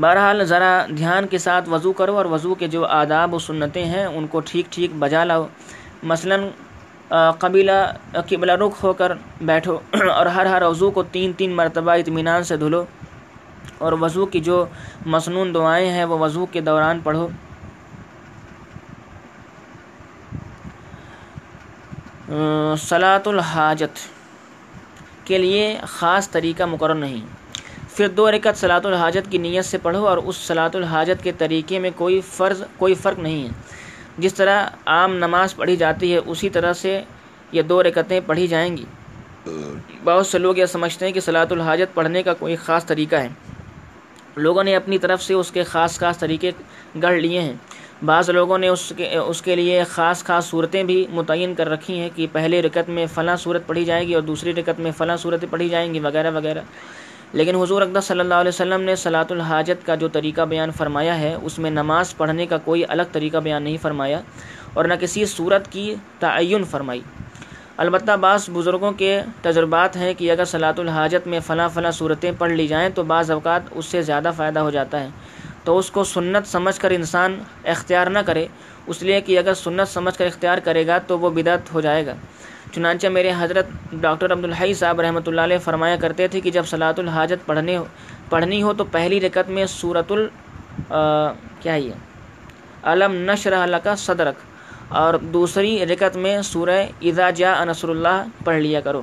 بہرحال ذرا دھیان کے ساتھ وضو کرو اور وضو کے جو آداب و سنتیں ہیں، ان کو ٹھیک ٹھیک بجا لاؤ۔ مثلا قبیلہ قبلہ رخ ہو کر بیٹھو اور ہر ہر وضو کو تین تین مرتبہ اطمینان سے دھلو اور وضو کی جو مصنون دعائیں ہیں، وہ وضو کے دوران پڑھو۔ صلاۃ الحاجت کے لیے خاص طریقہ مقرر نہیں۔ پھر دو رکعت صلاۃ الحاجت کی نیت سے پڑھو اور اس صلاۃ الحاجت کے طریقے میں کوئی فرض، کوئی فرق نہیں ہے۔ جس طرح عام نماز پڑھی جاتی ہے، اسی طرح سے یہ دو رکعتیں پڑھی جائیں گی۔ بہت سے لوگ یہ سمجھتے ہیں کہ صلاۃ الحاجت پڑھنے کا کوئی خاص طریقہ ہے۔ لوگوں نے اپنی طرف سے اس کے خاص خاص طریقے گڑھ لیے ہیں۔ بعض لوگوں نے اس کے اس کے لیے خاص خاص صورتیں بھی متعین کر رکھی ہیں کہ پہلے رکت میں فلاں صورت پڑھی جائے گی اور دوسری رکت میں فلاں صورتیں پڑھی جائیں گی، وغیرہ وغیرہ۔ لیکن حضور اقدس صلی اللہ علیہ وسلم نے صلاۃ الحاجت کا جو طریقہ بیان فرمایا ہے، اس میں نماز پڑھنے کا کوئی الگ طریقہ بیان نہیں فرمایا اور نہ کسی صورت کی تعین فرمائی۔ البتہ بعض بزرگوں کے تجربات ہیں کہ اگر صلاۃ الحاجت میں فلاں فلاں صورتیں پڑھ لی جائیں تو بعض اوقات اس سے زیادہ فائدہ ہو جاتا ہے۔ تو اس کو سنت سمجھ کر انسان اختیار نہ کرے، اس لیے کہ اگر سنت سمجھ کر اختیار کرے گا تو وہ بدعت ہو جائے گا۔ چنانچہ میرے حضرت ڈاکٹر عبدالحی صاحب رحمۃ اللہ علیہ فرمایا کرتے تھے کہ جب صلاۃ الحاجت پڑھنے پڑھنی ہو تو پہلی رکت میں صورت ال کیا یہ؟ علم نشر اللہ کا صدرک اور دوسری رکت میں سورہ اذا جا نصر اللہ پڑھ لیا کرو۔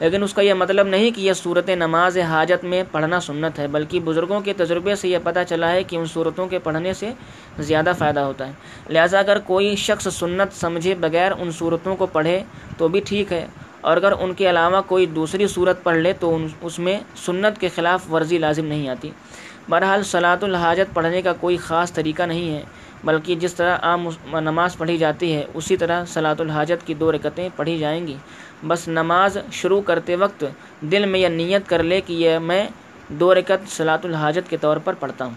لیکن اس کا یہ مطلب نہیں کہ یہ صورت نماز حاجت میں پڑھنا سنت ہے، بلکہ بزرگوں کے تجربے سے یہ پتہ چلا ہے کہ ان صورتوں کے پڑھنے سے زیادہ فائدہ ہوتا ہے۔ لہٰذا اگر کوئی شخص سنت سمجھے بغیر ان صورتوں کو پڑھے تو بھی ٹھیک ہے، اور اگر ان کے علاوہ کوئی دوسری صورت پڑھ لے تو اس میں سنت کے خلاف ورزی لازم نہیں آتی۔ بہرحال صلاۃ الحاجت پڑھنے کا کوئی خاص طریقہ نہیں ہے، بلکہ جس طرح عام نماز پڑھی جاتی ہے، اسی طرح صلاۃ الحاجت کی دو رکتیں پڑھی جائیں گی۔ بس نماز شروع کرتے وقت دل میں یہ نیت کر لے کہ یہ میں دو رکت صلاۃ الحاجت کے طور پر پڑھتا ہوں۔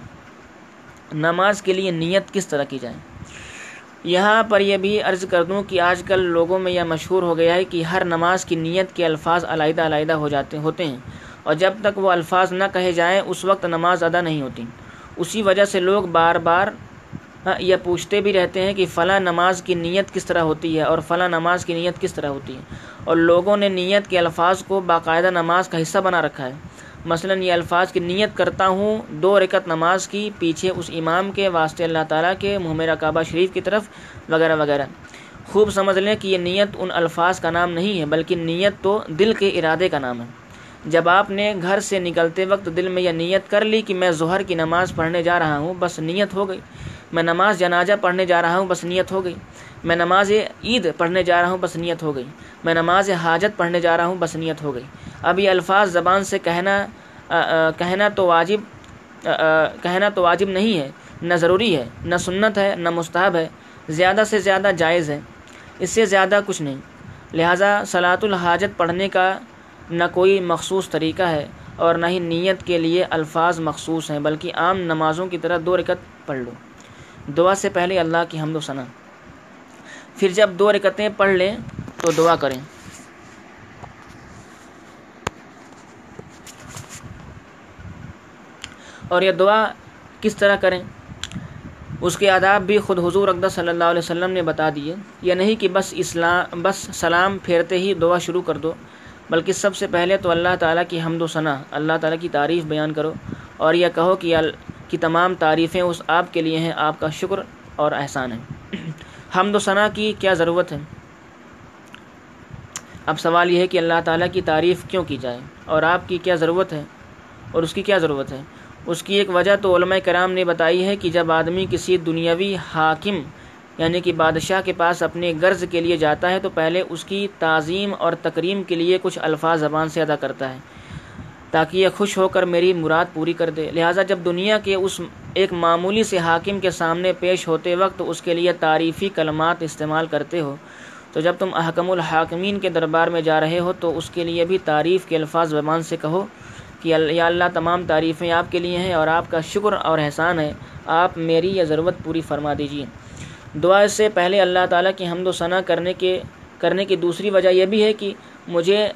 نماز کے لیے نیت کس طرح کی جائے؟ یہاں پر یہ بھی عرض کر دوں کہ آج کل لوگوں میں یہ مشہور ہو گیا ہے کہ ہر نماز کی نیت کے الفاظ علیحدہ علیحدہ ہو جاتے ہوتے ہیں اور جب تک وہ الفاظ نہ کہے جائیں، اس وقت نماز ادا نہیں ہوتی۔ اسی وجہ سے لوگ بار بار ہاں، یہ پوچھتے بھی رہتے ہیں کہ فلاں نماز کی نیت کس طرح ہوتی ہے اور فلاں نماز کی نیت کس طرح ہوتی ہے۔ اور لوگوں نے نیت کے الفاظ کو باقاعدہ نماز کا حصہ بنا رکھا ہے۔ مثلا یہ الفاظ کی نیت کرتا ہوں دو رکت نماز کی، پیچھے اس امام کے واسطے اللہ تعالیٰ کے محمرہ کعبہ شریف کی طرف، وغیرہ وغیرہ۔ خوب سمجھ لیں کہ یہ نیت ان الفاظ کا نام نہیں ہے، بلکہ نیت تو دل کے ارادے کا نام ہے۔ جب آپ نے گھر سے نکلتے وقت دل میں یہ نیت کر لی کہ میں ظہر کی نماز پڑھنے جا رہا ہوں، بس نیت ہو گئی۔ میں نماز جنازہ پڑھنے جا رہا ہوں، بس نیت ہو گئی۔ میں نماز عید پڑھنے جا رہا ہوں، بس نیت ہو گئی۔ میں نماز حاجت پڑھنے جا رہا ہوں، بس نیت ہو گئی۔ اب یہ الفاظ زبان سے کہنا کہنا تو واجب کہنا تو واجب نہیں ہے۔ نہ ضروری ہے، نہ سنت ہے، نہ مستحب ہے۔ زیادہ سے زیادہ جائز ہے۔ اس سے زیادہ کچھ نہیں۔ لہٰذا صلاۃ الحاجت پڑھنے کا نہ کوئی مخصوص طریقہ ہے اور نہ ہی نیت کے لیے الفاظ مخصوص ہیں، بلکہ عام نمازوں کی طرح دو رکت پڑھ لو۔ دعا سے پہلے اللہ کی حمد و ثنا پھر جب دو رکتیں پڑھ لیں تو دعا کریں۔ اور یہ دعا کس طرح کریں؟ اس کے آداب بھی خود حضور اقدس صلی اللہ علیہ وسلم نے بتا دیے۔ یہ نہیں کہ بس اسلام، بس سلام پھیرتے ہی دعا شروع کر دو، بلکہ سب سے پہلے تو اللہ تعالیٰ کی حمد و ثنا اللہ تعالیٰ کی تعریف بیان کرو۔ اور یہ کہو کہ کی تمام تعریفیں اس آپ کے لیے ہیں، آپ کا شکر اور احسان ہے۔ حمد و ثنا کی کیا ضرورت ہے؟ اب سوال یہ ہے کہ اللہ تعالیٰ کی تعریف کیوں کی جائے؟ اور آپ کی کیا ضرورت ہے؟ اور اس کی کیا ضرورت ہے؟ اس کی ایک وجہ تو علماء کرام نے بتائی ہے کہ جب آدمی کسی دنیاوی حاکم یعنی کہ بادشاہ کے پاس اپنے غرض کے لیے جاتا ہے، تو پہلے اس کی تعظیم اور تکریم کے لیے کچھ الفاظ زبان سے ادا کرتا ہے۔ تاکہ یہ خوش ہو کر میری مراد پوری کر دے۔ لہٰذا جب دنیا کے اس ایک معمولی سے حاکم کے سامنے پیش ہوتے وقت اس کے لیے تعریفی کلمات استعمال کرتے ہو۔ تو جب تم احکم الحاکمین کے دربار میں جا رہے ہو تو اس کے لیے بھی تعریف کے الفاظ زبان سے کہو کہ یا اللہ تمام تعریفیں آپ کے لیے ہیں اور آپ کا شکر اور احسان ہے۔ آپ میری یہ ضرورت پوری فرما دیجیے دعا سے پہلے اللہ تعالیٰ کی حمد و ثناء کرنے کے کرنے کی دوسری وجہ یہ بھی ہے کہ مجھے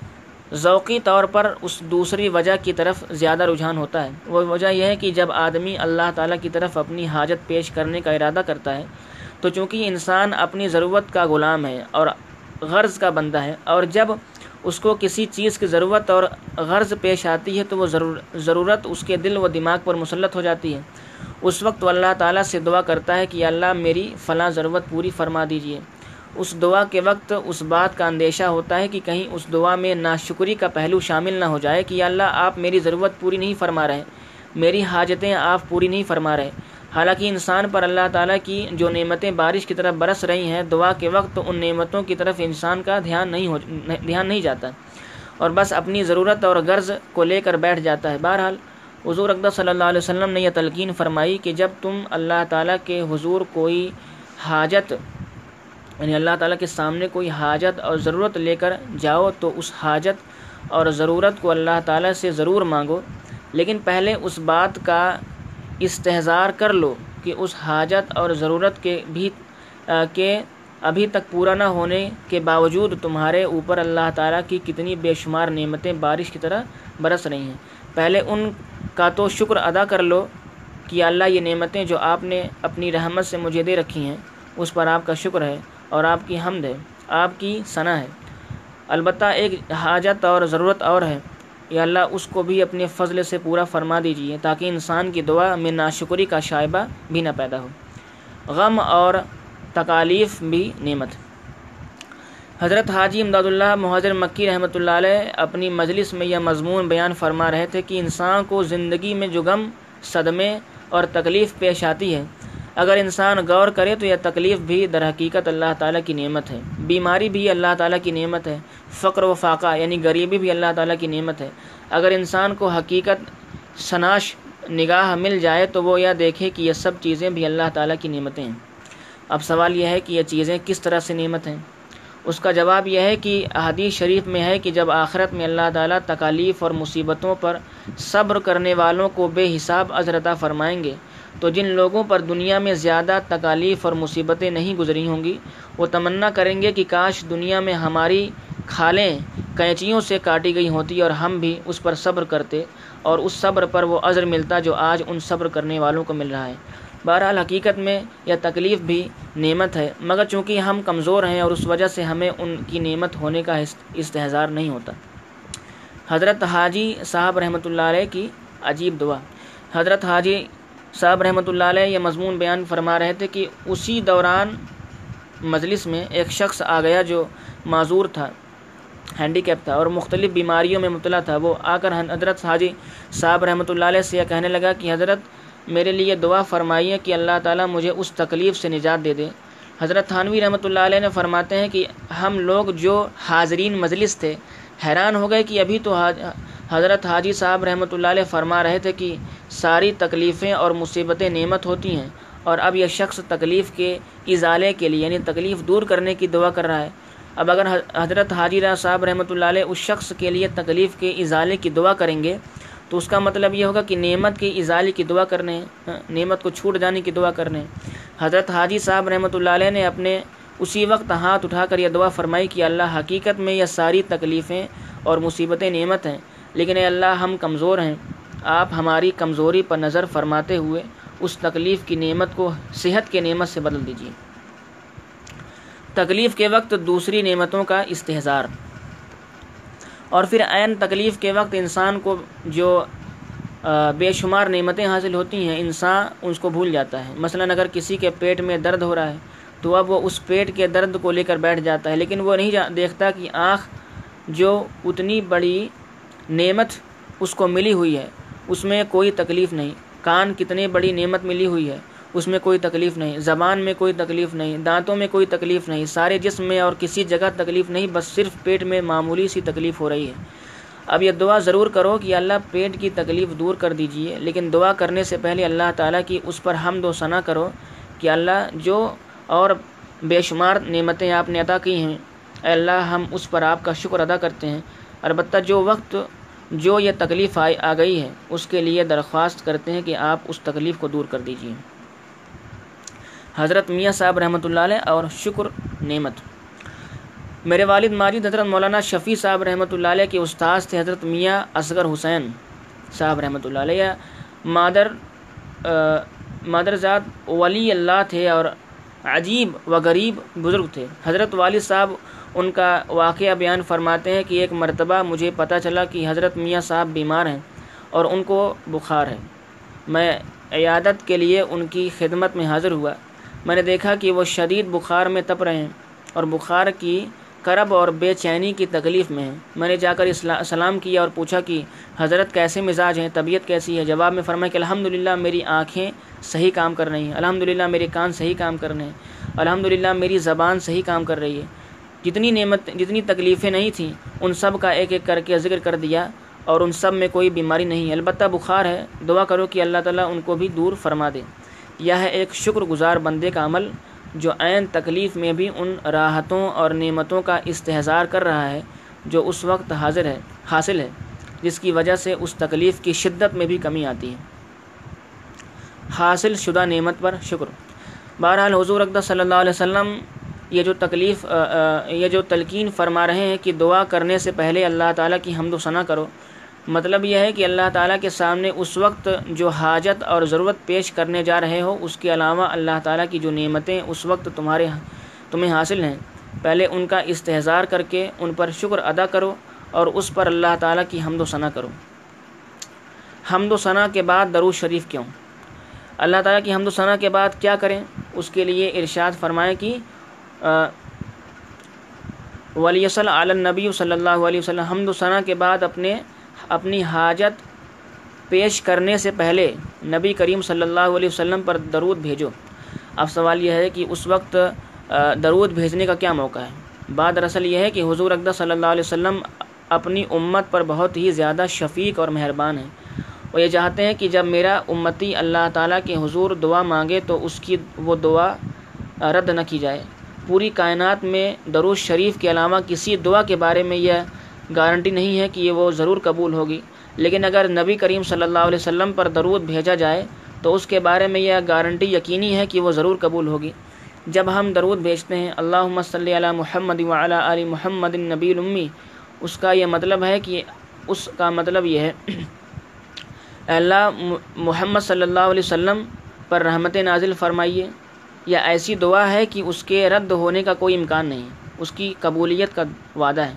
ذوقی طور پر اس دوسری وجہ کی طرف زیادہ رجحان ہوتا ہے۔ وہ وجہ یہ ہے کہ جب آدمی اللہ تعالیٰ کی طرف اپنی حاجت پیش کرنے کا ارادہ کرتا ہے، تو چونکہ انسان اپنی ضرورت کا غلام ہے اور غرض کا بندہ ہے، اور جب اس کو کسی چیز کی ضرورت اور غرض پیش آتی ہے، تو وہ ضرورت اس کے دل و دماغ پر مسلط ہو جاتی ہے۔ اس وقت وہ اللہ تعالیٰ سے دعا کرتا ہے کہ اللہ میری فلاں ضرورت پوری فرما دیجیے اس دعا کے وقت اس بات کا اندیشہ ہوتا ہے کہ کہیں اس دعا میں ناشکری کا پہلو شامل نہ ہو جائے کہ اللہ آپ میری ضرورت پوری نہیں فرما رہے میری حاجتیں آپ پوری نہیں فرما رہے حالانکہ انسان پر اللہ تعالیٰ کی جو نعمتیں بارش کی طرف برس رہی ہیں، دعا کے وقت ان نعمتوں کی طرف انسان کا دھیان نہیں ہو، دھیان نہیں جاتا۔ اور بس اپنی ضرورت اور غرض کو لے کر بیٹھ جاتا ہے۔ بہرحال، حضور اقدہ صلی اللہ علیہ وسلم نے یہ تلقین فرمائی کہ جب تم اللہ تعالیٰ کے حضور کوئی حاجت یعنی اللہ تعالیٰ کے سامنے کوئی حاجت اور ضرورت لے کر جاؤ تو اس حاجت اور ضرورت کو اللہ تعالیٰ سے ضرور مانگو، لیکن پہلے اس بات کا استحظار کر لو کہ اس حاجت اور ضرورت کے بھی کہ ابھی تک پورا نہ ہونے کے باوجود تمہارے اوپر اللہ تعالیٰ کی کتنی بے شمار نعمتیں بارش کی طرح برس رہی ہیں۔ پہلے ان کا تو شکر ادا کر لو کہ اللہ یہ نعمتیں جو آپ نے اپنی رحمت سے مجھے دے رکھی ہیں، اس پر آپ کا شکر ہے۔ اور آپ کی حمد ہے۔ آپ کی ثنا ہے۔ البتہ ایک حاجت اور ضرورت اور ہے۔ یا اللہ اس کو بھی اپنے فضل سے پورا فرما دیجیے تاکہ انسان کی دعا میں ناشکری کا شائبہ بھی نہ پیدا ہو۔ غم اور تکالیف بھی نعمت۔ حضرت حاجی امداد اللہ مہاجر مکی رحمۃ اللہ علیہ اپنی مجلس میں یہ مضمون بیان فرما رہے تھے کہ انسان کو زندگی میں جو غم، صدمے اور تکلیف پیش آتی ہے اگر انسان غور کرے تو یہ تکلیف بھی در حقیقت اللہ تعالیٰ کی نعمت ہے۔ بیماری بھی اللہ تعالیٰ کی نعمت ہے۔ فقر و فاقہ یعنی غریبی بھی اللہ تعالیٰ کی نعمت ہے۔ اگر انسان کو حقیقت شناش نگاہ مل جائے تو وہ یہ دیکھے کہ یہ سب چیزیں بھی اللہ تعالیٰ کی نعمتیں ہیں۔ اب سوال یہ ہے کہ یہ چیزیں کس طرح سے نعمت ہیں؟ اس کا جواب یہ ہے کہ احادیث شریف میں ہے کہ جب آخرت میں اللہ تعالیٰ تکالیف اور مصیبتوں پر صبر کرنے والوں کو بے حساب اجرتا فرمائیں گے تو جن لوگوں پر دنیا میں زیادہ تکالیف اور مصیبتیں نہیں گزری ہوں گی، وہ تمنا کریں گے کہ کاش دنیا میں ہماری کھالیں کینچیوں سے کاٹی گئی ہوتی اور ہم بھی اس پر صبر کرتے اور اس صبر پر وہ عذر ملتا جو آج ان صبر کرنے والوں کو مل رہا ہے۔ بہرحال حقیقت میں یہ تکلیف بھی نعمت ہے، مگر چونکہ ہم کمزور ہیں اور اس وجہ سے ہمیں ان کی نعمت ہونے کا استحظار نہیں ہوتا۔ حضرت حاجی صاحب رحمۃ اللہ علیہ کی عجیب دعا۔ حضرت حاجی صاحب رحمۃ اللہ علیہ یہ مضمون بیان فرما رہے تھے کہ اسی دوران مجلس میں ایک شخص آ گیا جو معذور تھا ہینڈی کیپ تھا اور مختلف بیماریوں میں مبتلا تھا۔ وہ آ کر حضرت حاجی صاحب رحمۃ اللہ علیہ سے یہ کہنے لگا کہ حضرت، میرے لیے دعا فرمائیے کہ اللہ تعالیٰ مجھے اس تکلیف سے نجات دے دے۔ حضرت تھانوی رحمۃ اللہ علیہ نے فرماتے ہیں کہ ہم لوگ جو حاضرین مجلس تھے حیران ہو گئے کہ ابھی تو حضرت حاجی صاحب رحمۃ اللہ علیہ فرما رہے تھے کہ ساری تکلیفیں اور مصیبتیں نعمت ہوتی ہیں اور اب یہ شخص تکلیف کے ازالے کے لیے یعنی تکلیف دور کرنے کی دعا کر رہا ہے۔ اب اگر حضرت حاجی صاحب رحمۃ اللہ علیہ اس شخص کے لیے تکلیف کے ازالے کی دعا کریں گے تو اس کا مطلب یہ ہوگا کہ نعمت کی ازالی کی دعا کرنے، نعمت کو چھوٹ جانے کی دعا کرنے۔ حضرت حاجی صاحب رحمۃ اللہ علیہ نے اپنے اسی وقت ہاتھ اٹھا کر یہ دعا فرمائی کہ اللہ حقیقت میں یہ ساری تکلیفیں اور مصیبتیں نعمت ہیں، لیکن اے اللہ ہم کمزور ہیں۔ آپ ہماری کمزوری پر نظر فرماتے ہوئے اس تکلیف کی نعمت کو، صحت کے نعمت سے بدل دیجیے تکلیف کے وقت دوسری نعمتوں کا استحصار اور پھر عین تکلیف کے وقت انسان کو جو بے شمار نعمتیں حاصل ہوتی ہیں، انسان اس کو بھول جاتا ہے۔ مثلا اگر کسی کے پیٹ میں درد ہو رہا ہے تو اب وہ اس پیٹ کے درد کو لے کر بیٹھ جاتا ہے، لیکن وہ نہیں دیکھتا کہ آنکھ جو اتنی بڑی نعمت اس کو ملی ہوئی ہے، اس میں کوئی تکلیف نہیں۔ کان کتنی بڑی نعمت ملی ہوئی ہے، اس میں کوئی تکلیف نہیں۔ زبان میں کوئی تکلیف نہیں، دانتوں میں کوئی تکلیف نہیں، سارے جسم میں اور کسی جگہ تکلیف نہیں، بس صرف پیٹ میں معمولی سی تکلیف ہو رہی ہے۔ اب یہ دعا ضرور کرو کہ اللہ پیٹ کی تکلیف دور کر دیجیے، لیکن دعا کرنے سے پہلے اللہ تعالیٰ کی اس پر حمد و ثنا کرو کہ اللہ جو اور بے شمار نعمتیں آپ نے عطا کی ہیں۔ اے اللہ، ہم اس پر آپ کا شکر ادا کرتے ہیں۔ البتہ جو وقت، جو یہ تکلیف آئی، آ گئی ہے، اس کے لیے درخواست کرتے ہیں کہ آپ اس تکلیف کو دور کر دیجیے حضرت میاں صاحب رحمۃ اللہ علیہ، اور شکر، نعمت۔ میرے والد ماجد حضرت مولانا شفیع صاحب رحمۃ اللہ علیہ کے استاذ تھے حضرت میاں اصغر حسین صاحب رحمۃ اللہ علیہ۔ مادر مادر ذات ولی اللہ تھے اور عجیب و غریب بزرگ تھے۔ حضرت والد صاحب ان کا واقعہ بیان فرماتے ہیں کہ ایک مرتبہ مجھے پتہ چلا کہ حضرت میاں صاحب بیمار ہیں اور ان کو بخار ہے۔ میں عیادت کے لیے ان کی خدمت میں حاضر ہوا۔ میں نے دیکھا کہ وہ شدید بخار میں تپ رہے ہیں اور بخار کی کرب اور بے چینی کی تکلیف میں ہیں میں نے جا کر سلام کیا اور پوچھا کہ حضرت کیسے مزاج ہیں، طبیعت کیسی ہے؟ جواب میں فرمایا کہ الحمدللہ میری آنکھیں صحیح کام کر رہی ہیں۔ الحمدللہ میرے کان صحیح کام کر رہے ہیں۔ الحمدللہ میری زبان صحیح کام کر رہی ہے۔ جتنی نعمت جتنی تکلیفیں نہیں تھیں، ان سب کا ایک ایک کر کے ذکر کر دیا اور ان سب میں کوئی بیماری نہیں ہے۔ البتہ بخار ہے۔ دعا کرو کہ اللہ تعالیٰ ان کو بھی دور فرما دے۔ یہ ہے ایک شکر گزار بندے کا عمل۔ جو عین تکلیف میں بھی ان راحتوں اور نعمتوں کا استحصار کر رہا ہے، جو اس وقت حاضر ہے، حاصل ہے، جس کی وجہ سے اس تکلیف کی شدت میں بھی کمی آتی ہے۔ حاصل شدہ نعمت پر شکر۔ بہرحال حضور اقدہ صلی اللہ علیہ وسلم یہ جو تکلیف یہ جو تلقین فرما رہے ہیں کہ دعا کرنے سے پہلے اللہ تعالیٰ کی حمد و ثنا کرو مطلب یہ ہے کہ اللہ تعالیٰ کے سامنے اس وقت جو حاجت اور ضرورت پیش کرنے جا رہے ہو، اس کے علاوہ اللہ تعالیٰ کی جو نعمتیں اس وقت تمہارے ہاں، تمہیں حاصل ہیں۔ پہلے ان کا استحظار کر کے ان پر شکر ادا کرو اور اس پر اللہ تعالیٰ کی حمد و ثنا کرو۔ حمد و ثنا کے بعد درو شریف کیوں؟ اللہ تعالیٰ کی حمد و ثنا کے بعد کیا کریں؟ اس کے لیے ارشاد فرمائیں کہ ولی صلی النبی صلی اللہ علیہ وسلم، حمد و ثناء کے بعد اپنے اپنی حاجت پیش کرنے سے پہلے نبی کریم صلی اللہ علیہ وسلم پر درود بھیجو۔ اب سوال یہ ہے کہ اس وقت درود بھیجنے کا کیا موقع ہے؟ بعد دراصل یہ ہے کہ حضور اقدہ صلی اللہ علیہ وسلم اپنی امت پر بہت ہی زیادہ شفیق اور مہربان ہیں۔ وہ یہ چاہتے ہیں کہ جب میرا امتی اللہ تعالیٰ کے حضور دعا مانگے تو اس کی وہ دعا رد نہ کی جائے۔ پوری کائنات میں دروز شریف کے علاوہ کسی دعا کے بارے میں یہ گارنٹی نہیں ہے کہ یہ وہ ضرور قبول ہوگی۔ لیکن اگر نبی کریم صلی اللہ علیہ وسلم پر درود بھیجا جائے، تو اس کے بارے میں یہ گارنٹی یقینی ہے کہ وہ ضرور قبول ہوگی۔ جب ہم درود بھیجتے ہیں اللہ صلی علی محمد وعلی علی محمد نبی الامی، اس کا یہ مطلب ہے کہ اس کا مطلب یہ ہے، اللہ محمد صلی اللہ علیہ وسلم پر رحمت نازل فرمائیے، یا ایسی دعا ہے کہ اس کے رد ہونے کا کوئی امکان نہیں۔ اس کی قبولیت کا وعدہ ہے۔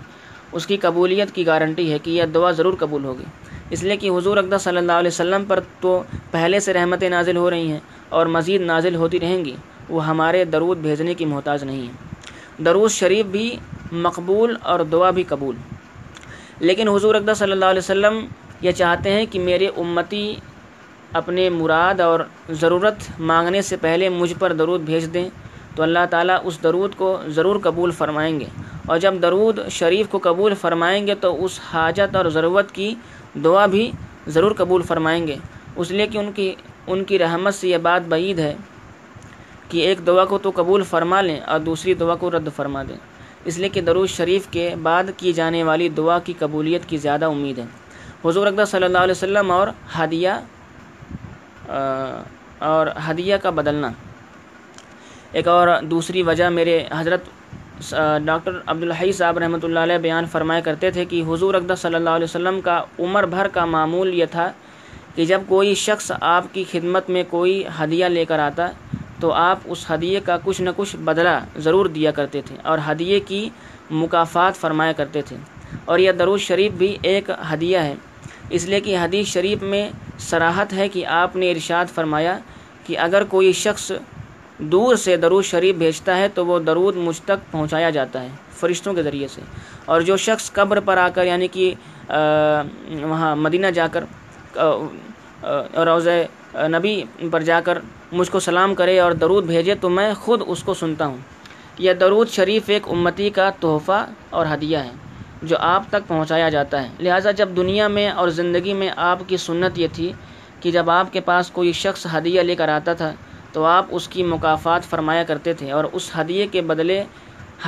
اس کی قبولیت کی گارنٹی ہے کہ یہ دعا ضرور قبول ہوگی۔ اس لیے کہ حضور اقدہ صلی اللہ علیہ وسلم پر تو پہلے سے رحمتیں نازل ہو رہی ہیں اور مزید نازل ہوتی رہیں گی، وہ ہمارے درود بھیجنے کی محتاج نہیں ہیں۔ درود شریف بھی مقبول اور دعا بھی قبول۔ لیکن حضور اقدہ صلی اللہ علیہ وسلم یہ چاہتے ہیں کہ میرے امتی اپنے مراد اور ضرورت مانگنے سے پہلے مجھ پر درود بھیج دیں تو اللہ تعالیٰ اس درود کو ضرور قبول فرمائیں گے۔ اور جب درود شریف کو قبول فرمائیں گے تو اس حاجت اور ضرورت کی دعا بھی ضرور قبول فرمائیں گے۔ اس لیے کہ ان کی ان کی رحمت سے یہ بات بعید ہے کہ ایک دعا کو تو قبول فرما لیں اور دوسری دعا کو رد فرما دیں۔ اس لیے کہ درود شریف کے بعد کی جانے والی دعا کی قبولیت کی زیادہ امید ہے۔ حضور اقدہ صلی اللہ علیہ وسلم اور ہدیہ اور ہدیہ کا بدلنا۔ ایک اور دوسری وجہ میرے حضرت ڈاکٹر عبدالحی صاحب رحمۃ اللہ علیہ بیان فرمایا کرتے تھے کہ حضور اقدہ صلی اللہ علیہ وسلم کا عمر بھر کا معمول یہ تھا کہ جب کوئی شخص آپ کی خدمت میں کوئی ہدیہ لے کر آتا تو آپ اس ہدیے کا کچھ نہ کچھ بدلہ ضرور دیا کرتے تھے اور ہدیے کی مقافات فرمایا کرتے تھے۔ اور یہ دروز شریف بھی ایک ہدیہ ہے۔ اس لیے کہ حدیث شریف میں سراحت ہے کہ آپ نے ارشاد فرمایا کہ اگر کوئی شخص دور سے درود شریف بھیجتا ہے تو وہ درود مجھ تک پہنچایا جاتا ہے فرشتوں کے ذریعے سے۔ اور جو شخص قبر پر آ کر یعنی کہ وہاں مدینہ جا کر روض نبی پر جا کر مجھ کو سلام کرے اور درود بھیجے تو میں خود اس کو سنتا ہوں۔ یہ درود شریف ایک امتی کا تحفہ اور ہدیہ ہے جو آپ تک پہنچایا جاتا ہے۔ لہٰذا جب دنیا میں اور زندگی میں آپ کی سنت یہ تھی کہ جب آپ کے پاس کوئی شخص ہدیہ لے کر آتا تھا تو آپ اس کی مقافات فرمایا کرتے تھے اور اس ہدیے کے بدلے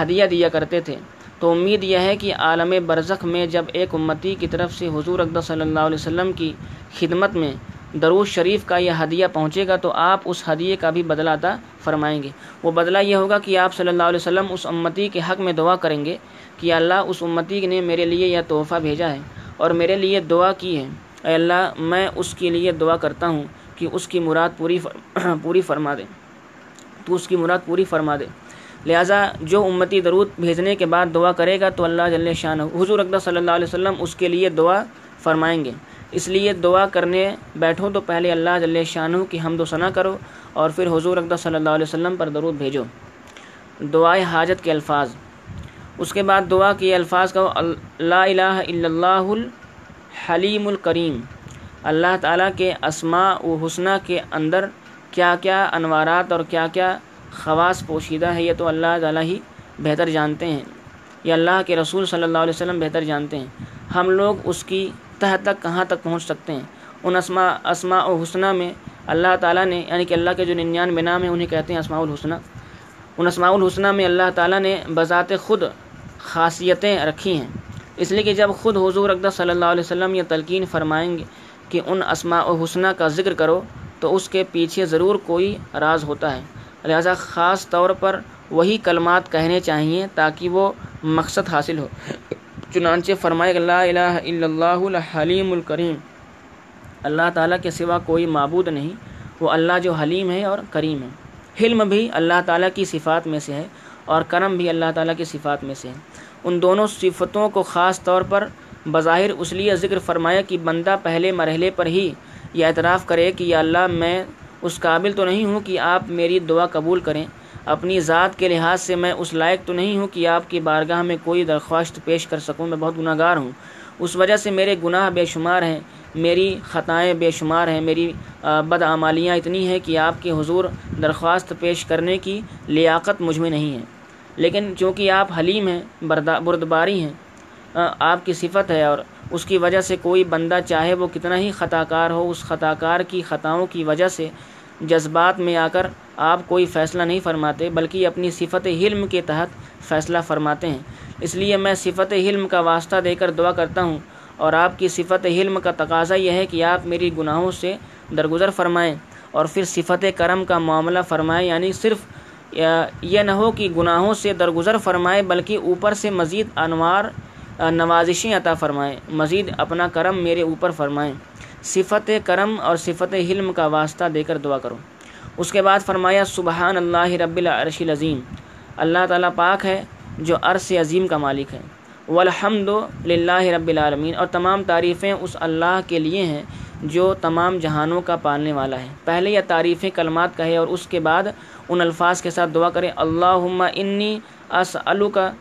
ہدیہ دیا کرتے تھے۔ تو امید یہ ہے کہ عالم برزخ میں جب ایک امتی کی طرف سے حضور اقدہ صلی اللہ علیہ وسلم کی خدمت میں دروز شریف کا یہ ہدیہ پہنچے گا، تو آپ اس ہدیے کا بھی بدلہ عطا فرمائیں گے۔ وہ بدلہ یہ ہوگا کہ آپ صلی اللہ علیہ وسلم اس امتی کے حق میں دعا کریں گے کہ اللہ اس امتی نے میرے لیے یہ تحفہ بھیجا ہے اور میرے لیے دعا کی ہے۔ اے اللہ، میں اس کے لیے دعا کرتا ہوں۔ کہ اس کی مراد پوری (clears throat) پوری فرما دے۔ تو اس کی مراد پوری فرما دے۔ لہٰذا جو امتی درود بھیجنے کے بعد دعا کرے گا تو اللہ جل شان حضور اقدہ صلی اللہ علیہ وسلم اس کے لیے دعا فرمائیں گے۔ اس لیے دعا کرنے بیٹھو تو پہلے اللہ جل شاہ کی حمد و ثنا کرو اور پھر حضور اقدہ صلی اللہ علیہ وسلم پر درود بھیجو۔ دعائے حاجت کے الفاظ۔ اس کے بعد دعا کے الفاظ کا لا الہ الا اللہ الحلیم الکریم۔ اللہ تعالیٰ کے اسماء و حسنہ کے اندر کیا کیا انوارات اور کیا کیا خواص پوشیدہ ہے یہ تو اللہ تعالیٰ ہی بہتر جانتے ہیں۔ یہ اللہ کے رسول صلی اللہ علیہ وسلم بہتر جانتے ہیں۔ ہم لوگ اس کی تہ تک کہاں تک پہنچ سکتے ہیں؟ ان اسماء اسماء و حسنہ میں اللہ تعالیٰ نے یعنی کہ اللہ کے جو ننانوے نام ہیں، انہیں کہتے ہیں اسماء الحسنہ۔ ان اسماء الحسنہ میں اللہ تعالیٰ نے بذات خود خاصیتیں رکھی ہیں۔ اس لیے کہ جب خود حضور اقدہ صلی اللہ علیہ وسلم یہ تلقین فرمائیں گے کہ ان اسماء و حسنہ کا ذکر کرو تو اس کے پیچھے ضرور کوئی راز ہوتا ہے۔ لہذا خاص طور پر وہی کلمات کہنے چاہیے تاکہ وہ مقصد حاصل ہو۔ چنانچہ فرمائے اللہ الہ الا اللہ الحلیم الکریم۔ اللہ تعالیٰ کے سوا کوئی معبود نہیں، وہ اللہ جو حلیم ہے اور کریم ہے۔ حلم بھی اللہ تعالیٰ کی صفات میں سے ہے اور کرم بھی اللہ تعالیٰ کی صفات میں سے ہے ان دونوں صفتوں کو خاص طور پر بظاہر اس لیے ذکر فرمایا کہ بندہ پہلے مرحلے پر ہی یہ اعتراف کرے کہ یا اللہ میں اس قابل تو نہیں ہوں کہ آپ میری دعا قبول کریں۔ اپنی ذات کے لحاظ سے میں اس لائق تو نہیں ہوں کہ آپ کی بارگاہ میں کوئی درخواست پیش کر سکوں۔ میں بہت گناہ گار ہوں۔ اس وجہ سے میرے گناہ بے شمار ہیں۔ میری خطائیں بے شمار ہیں۔ میری بدعمالیاں اتنی ہیں کہ آپ کے حضور درخواست پیش کرنے کی لیاقت مجھ میں نہیں ہے۔ لیکن چونکہ آپ حلیم ہیں بردباری ہیں ہاں، آپ کی صفت ہے اور اس کی وجہ سے کوئی بندہ چاہے وہ کتنا ہی خطا کار ہو، اس خطا کار کی خطاؤں کی وجہ سے جذبات میں آ کر آپ کوئی فیصلہ نہیں فرماتے، بلکہ اپنی صفت حلم کے تحت فیصلہ فرماتے ہیں۔ اس لیے میں صفت حلم کا واسطہ دے کر دعا کرتا ہوں اور آپ کی صفت حلم کا تقاضا یہ ہے کہ آپ میری گناہوں سے درگزر فرمائیں اور پھر صفت کرم کا معاملہ فرمائیں یعنی صرف یہ نہ ہو کہ گناہوں سے درگزر فرمائے بلکہ اوپر سے مزید انوار نوازشیں عطا فرمائیں۔ مزید اپنا کرم میرے اوپر فرمائیں۔ صفت کرم اور صفت حلم کا واسطہ دے کر دعا کرو اس کے بعد فرمایا، سبحان اللہ رب العرش العظیم۔ اللہ تعالیٰ پاک ہے جو عرش عظیم کا مالک ہے۔ والحمد للہ رب العالمین۔ اور تمام تعریفیں اس اللہ کے لیے ہیں جو تمام جہانوں کا پالنے والا ہے۔ پہلے یہ تعریفیں کلمات کہے اور اس کے بعد ان الفاظ کے ساتھ دعا کریں۔ اللہ انی اسلو کا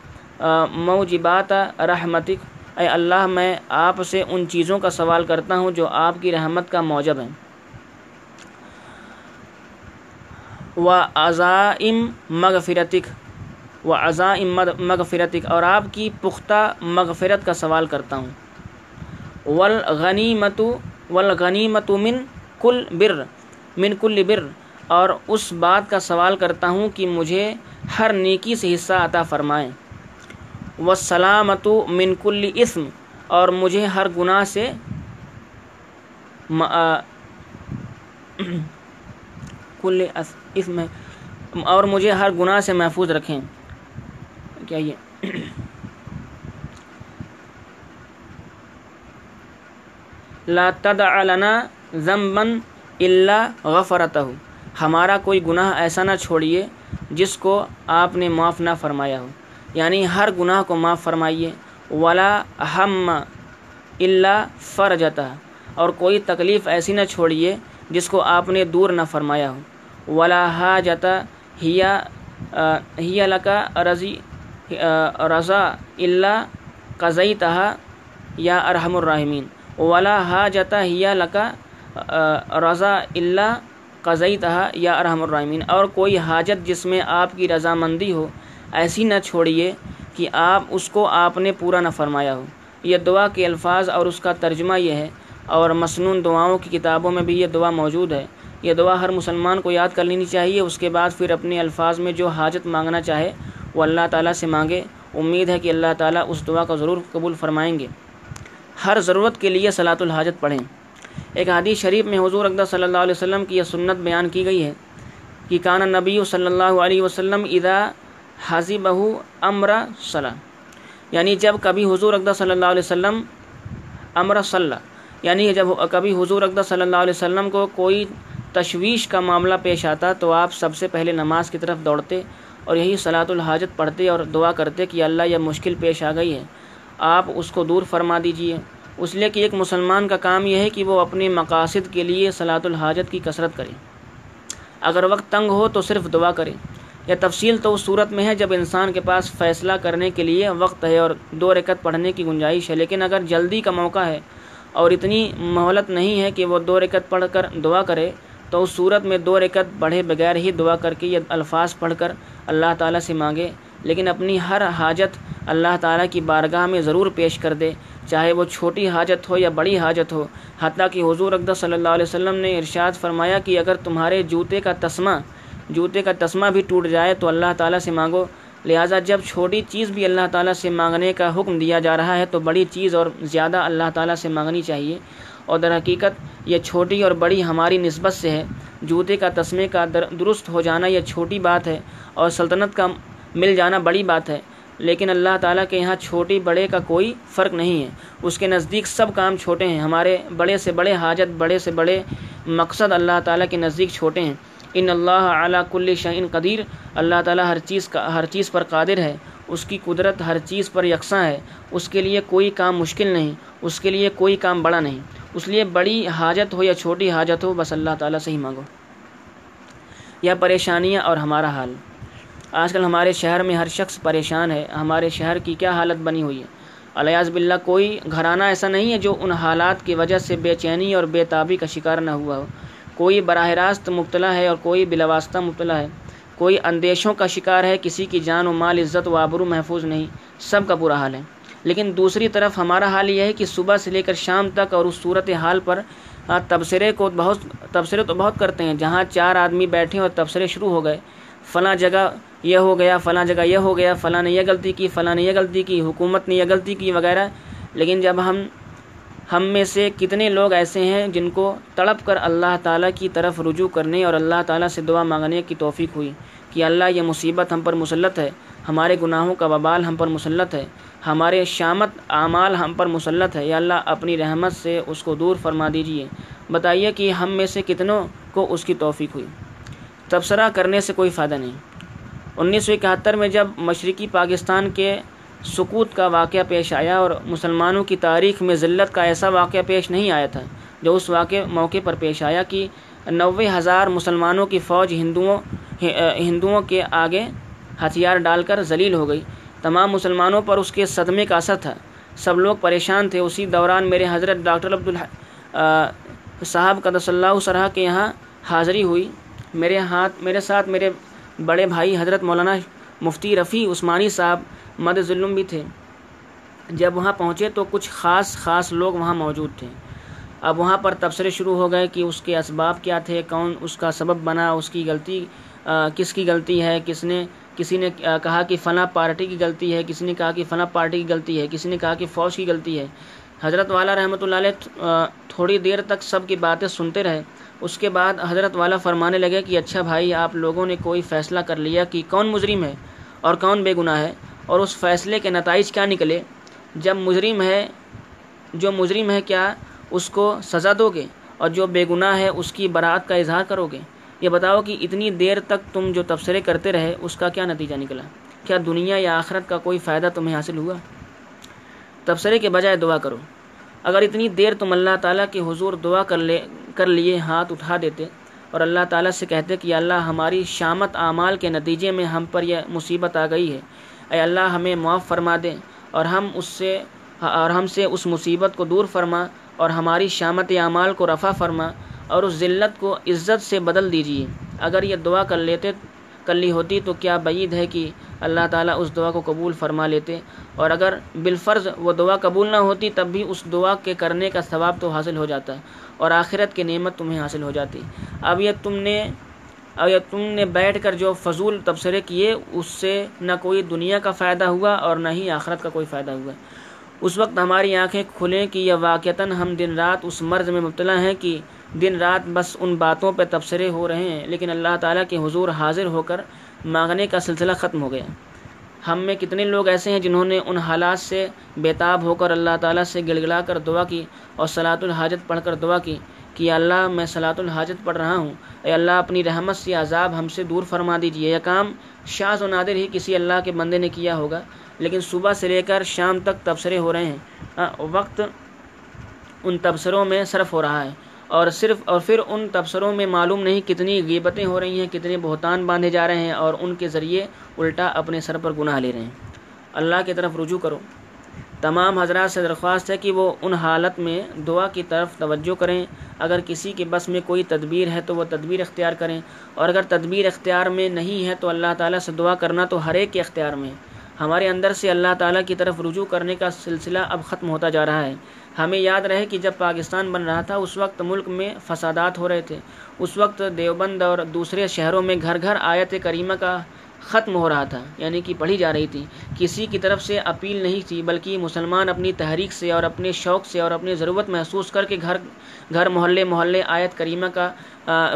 موجبات رحمتک۔ اے اللہ، میں آپ سے ان چیزوں کا سوال کرتا ہوں جو آپ کی رحمت کا موجب ہیں۔ و عزائم مغفرتک۔ و عزائم مغفرتک۔ اور آپ کی پختہ مغفرت کا سوال کرتا ہوں۔ والغنیمت والغنیمت من کل بر۔ من کل بر۔ اور اس بات کا سوال کرتا ہوں کہ مجھے ہر نیکی سے حصہ عطا فرمائیں۔ و سلامت من کل اسم اور مجھے ہر گناہ سے کل اسم اور مجھے ہر گناہ سے محفوظ رکھیں۔ کیا یہ لا تدع لنا ذنبا الا غفرتہ ہمارا کوئی گناہ ایسا نہ چھوڑیے جس کو آپ نے معاف نہ فرمایا ہو۔ یعنی ہر گناہ کو معاف فرمائیے، ولا ہم اللہ فرجتا، اور کوئی تکلیف ایسی نہ چھوڑیے جس کو آپ نے دور نہ فرمایا ہو۔ ولا حاجتا، ہیا ہیا لکا رضی رضا اللہ قزئی تہا یا ارحم الرحمین ولا حاجتا، ہیا لکا رضا اللہ قزئی تہا یا ارحم الرحمین اور کوئی حاجت جس میں آپ کی رضامندی ہو ایسی نہ چھوڑیے کہ آپ اس کو آپ نے پورا نہ فرمایا ہو۔ یہ دعا کے الفاظ اور اس کا ترجمہ یہ ہے اور مصنون دعاؤں کی کتابوں میں بھی یہ دعا موجود ہے۔ یہ دعا ہر مسلمان کو یاد کر لینی چاہیے، اس کے بعد پھر اپنے الفاظ میں جو حاجت مانگنا چاہے وہ اللہ تعالیٰ سے مانگے۔ امید ہے کہ اللہ تعالیٰ اس دعا کو ضرور قبول فرمائیں گے۔ ہر ضرورت کے لیے صلاۃ الحاجت پڑھیں۔ ایک حدیث شریف میں حضور اقدہ صلی اللہ علیہ وسلم کی یہ سنت بیان کی گئی ہے کہ کانا نبی صلی اللہ علیہ وسلم ادا حاضی بہو امر صلاح یعنی جب کبھی حضور اقدہ صلی اللہ علیہ وسلم امر صلاح یعنی جب کبھی حضور اقدہ صلی اللہ علیہ وسلم کو کوئی تشویش کا معاملہ پیش آتا تو آپ سب سے پہلے نماز کی طرف دوڑتے اور یہی صلاۃ الحاجت پڑھتے اور دعا کرتے کہ اللہ یہ مشکل پیش آ گئی ہے۔ آپ اس کو دور فرما دیجیے۔ اس لیے کہ ایک مسلمان کا کام یہ ہے کہ وہ اپنے مقاصد کے لیے صلاۃ الحاجت کی کثرت کرے۔ اگر وقت تنگ ہو تو صرف دعا کرے۔ یہ تفصیل تو اس صورت میں ہے جب انسان کے پاس فیصلہ کرنے کے لیے وقت ہے اور دو رکت پڑھنے کی گنجائش ہے، لیکن اگر جلدی کا موقع ہے اور اتنی مہلت نہیں ہے کہ وہ دو رکت پڑھ کر دعا کرے، تو اس صورت میں دو رکت بڑھے بغیر ہی دعا کر کے یہ الفاظ پڑھ کر اللہ تعالیٰ سے مانگے۔ لیکن اپنی ہر حاجت اللہ تعالیٰ کی بارگاہ میں ضرور پیش کر دے، چاہے وہ چھوٹی حاجت ہو یا بڑی حاجت ہو۔ حتیٰ کہ حضور اقدس صلی اللہ علیہ وسلم نے ارشاد فرمایا کہ اگر تمہارے جوتے کا تسمہ جوتے کا تسمہ بھی ٹوٹ جائے تو اللہ تعالیٰ سے مانگو۔ لہٰذا جب چھوٹی چیز بھی اللہ تعالیٰ سے مانگنے کا حکم دیا جا رہا ہے تو بڑی چیز اور زیادہ اللہ تعالیٰ سے مانگنی چاہیے۔ اور در حقیقت یہ چھوٹی اور بڑی ہماری نسبت سے ہے۔ جوتے کا تسمے کا درست ہو جانا یہ چھوٹی بات ہے اور سلطنت کا مل جانا بڑی بات ہے۔ لیکن اللہ تعالیٰ کے یہاں چھوٹی بڑے کا کوئی فرق نہیں ہے۔ اس کے نزدیک سب کام چھوٹے ہیں۔ ہمارے بڑے سے بڑے حاجت، بڑے سے بڑے مقصد اللہ تعالیٰ کے نزدیک چھوٹے ہیں۔ ان اللہ اعلیٰ کل شعین قدیر، اللہ تعالیٰ ہر چیز کا ہر چیز پر قادر ہے، اس کی قدرت ہر چیز پر یکساں ہے، اس کے لیے کوئی کام مشکل نہیں، اس کے لیے کوئی کام بڑا نہیں، اس لیے بڑی حاجت ہو یا چھوٹی حاجت ہو، بس اللہ تعالیٰ سے ہی مانگو۔ یا پریشانیاں اور ہمارا حال۔ آج کل ہمارے شہر میں ہر شخص پریشان ہے، ہمارے شہر کی کیا حالت بنی ہوئی ہے؟ الیاز باللہ، کوئی گھرانہ ایسا نہیں ہے جو ان حالات کی وجہ سے بے چینی اور بے تابی کا شکار نہ ہوا ہو۔ کوئی براہ راست مبتلا ہے اور کوئی بلا واسطہ مبتلا ہے۔ کوئی اندیشوں کا شکار ہے، کسی کی جان و مال، عزت و آبرو محفوظ نہیں۔ سب کا برا حال ہے۔ لیکن دوسری طرف ہمارا حال یہ ہے کہ صبح سے لے کر شام تک اور اس صورت حال پر تبصرے کو بہت، تبصرے تو بہت کرتے ہیں۔ جہاں چار آدمی بیٹھے اور تبصرے شروع ہو گئے۔ فلاں جگہ یہ ہو گیا، فلاں جگہ یہ ہو گیا، فلاں نے یہ غلطی کی، فلاں نے یہ غلطی کی، حکومت نے یہ غلطی کی وغیرہ۔ لیکن جب ہم ہم میں سے کتنے لوگ ایسے ہیں جن کو تڑپ کر اللہ تعالیٰ کی طرف رجوع کرنے اور اللہ تعالیٰ سے دعا مانگنے کی توفیق ہوئی کہ اللہ یہ مصیبت ہم پر مسلط ہے، ہمارے گناہوں کا وبال ہم پر مسلط ہے، ہمارے شامت اعمال ہم پر مسلط ہے۔ یا اللہ، اپنی رحمت سے اس کو دور فرما دیجیے۔ بتائیے کہ ہم میں سے کتنوں کو اس کی توفیق ہوئی۔ تبصرہ کرنے سے کوئی فائدہ نہیں۔ انیس سو اکہتر میں جب مشرقی پاکستان کے سکوت کا واقعہ پیش آیا اور مسلمانوں کی تاریخ میں ذلت کا ایسا واقعہ پیش نہیں آیا تھا، جو اس واقع موقع پر پیش آیا کہ نوے ہزار مسلمانوں کی فوج ہندوؤں ہندوؤں کے آگے ہتھیار ڈال کر ذلیل ہو گئی۔ تمام مسلمانوں پر اس کے صدمے کا اثر تھا۔ سب لوگ پریشان تھے۔ اسی دوران میرے حضرت ڈاکٹر عبد صاحب کا اللہ سرح کے یہاں حاضری ہوئی۔ میرے ہاتھ، میرے ساتھ میرے بڑے بھائی حضرت مولانا مفتی رفیع عثمانی صاحب مد ظلم بھی تھے۔ جب وہاں پہنچے تو کچھ خاص خاص لوگ وہاں موجود تھے۔ اب وہاں پر تبصرے شروع ہو گئے کہ اس کے اسباب کیا تھے، کون اس کا سبب بنا، اس کی غلطی کس کی غلطی ہے، کس نے، کسی نے کہا کہ فلاں پارٹی کی غلطی ہے، کسی نے کہا کہ فلاں پارٹی کی غلطی ہے، کسی نے کہا کہ فوج کی غلطی ہے۔ حضرت والا رحمۃ اللہ علیہ تھوڑی دیر تک سب کی باتیں سنتے رہے۔ اس کے بعد حضرت والا فرمانے لگے کہ اچھا بھائی، آپ لوگوں نے کوئی فیصلہ کر لیا کہ کون مجرم ہے اور کون بے گناہ ہے۔ اور اس فیصلے کے نتائج کیا نکلے؟ جب مجرم ہے، جو مجرم ہے کیا اس کو سزا دو گے؟ اور جو بے گناہ ہے، اس کی برات کا اظہار کرو گے؟ یہ بتاؤ کہ اتنی دیر تک تم جو تبصرے کرتے رہے، اس کا کیا نتیجہ نکلا؟ کیا دنیا یا آخرت کا کوئی فائدہ تمہیں حاصل ہوا؟ تبصرے کے بجائے دعا کرو۔ اگر اتنی دیر تم اللہ تعالیٰ کے حضور دعا کر لے، کر لیے ہاتھ اٹھا دیتے اور اللہ تعالیٰ سے کہتے کہ اللہ ہماری شامت اعمال کے نتیجے میں ہم پر یہ مصیبت آ گئی ہے اے اللہ ہمیں معاف فرما دے اور ہم اس سے اور ہم سے اس مصیبت کو دور فرما اور ہماری شامت اعمال کو رفع فرما اور اس ذلت کو عزت سے بدل دیجیے۔ اگر یہ دعا کر لیتے، کر لی ہوتی تو کیا بعید ہے کہ اللہ تعالیٰ اس دعا کو قبول فرما لیتے؟ اور اگر بالفرض وہ دعا قبول نہ ہوتی تب بھی اس دعا کے کرنے کا ثواب تو حاصل ہو جاتا اور آخرت کی نعمت تمہیں حاصل ہو جاتی۔ اب یہ تم نے اب یہ تم نے بیٹھ کر جو فضول تبصرے کیے، اس سے نہ کوئی دنیا کا فائدہ ہوا اور نہ ہی آخرت کا کوئی فائدہ ہوا۔ اس وقت ہماری آنکھیں کھلیں کہ یہ واقعتاً ہم دن رات اس مرض میں مبتلا ہیں کہ دن رات بس ان باتوں پہ تبصرے ہو رہے ہیں، لیکن اللہ تعالیٰ کے حضور حاضر ہو کر مانگنے کا سلسلہ ختم ہو گیا۔ ہم میں کتنے لوگ ایسے ہیں جنہوں نے ان حالات سے بیتاب ہو کر اللہ تعالیٰ سے گڑگڑا کر دعا کی اور صلاۃ الحاجت پڑھ کر دعا کی۔ کہ اللہ میں صلاۃ الحاجت پڑھ رہا ہوں۔ اے اللہ، اپنی رحمت سے عذاب ہم سے دور فرما دیجیے۔ یہ کام شاز و نادر ہی کسی اللہ کے بندے نے کیا ہوگا۔ لیکن صبح سے لے کر شام تک تبصرے ہو رہے ہیں۔ وقت ان تبصروں میں صرف ہو رہا ہے۔ اور صرف اور پھر ان تبصروں میں معلوم نہیں کتنی غیبتیں ہو رہی ہیں، کتنے بہتان باندھے جا رہے ہیں اور ان کے ذریعے الٹا اپنے سر پر گناہ لے رہے ہیں۔ اللہ کی طرف رجوع کرو۔ تمام حضرات سے درخواست ہے کہ وہ ان حالت میں دعا کی طرف توجہ کریں۔ اگر کسی کے بس میں کوئی تدبیر ہے تو وہ تدبیر اختیار کریں۔ اور اگر تدبیر اختیار میں نہیں ہے تو اللہ تعالیٰ سے دعا کرنا تو ہر ایک کے اختیار میں۔ ہمارے اندر سے اللہ تعالیٰ کی طرف رجوع کرنے کا سلسلہ اب ختم ہوتا جا رہا ہے۔ ہمیں یاد رہے کہ جب پاکستان بن رہا تھا، اس وقت ملک میں فسادات ہو رہے تھے۔ اس وقت دیوبند اور دوسرے شہروں میں گھر گھر آیت کریمہ کا ختم ہو رہا تھا یعنی کہ پڑھی جا رہی تھی۔ کسی کی طرف سے اپیل نہیں تھی، بلکہ مسلمان اپنی تحریک سے اور اپنے شوق سے اور اپنی ضرورت محسوس کر کے گھر گھر محلے محلے آیت کریمہ کا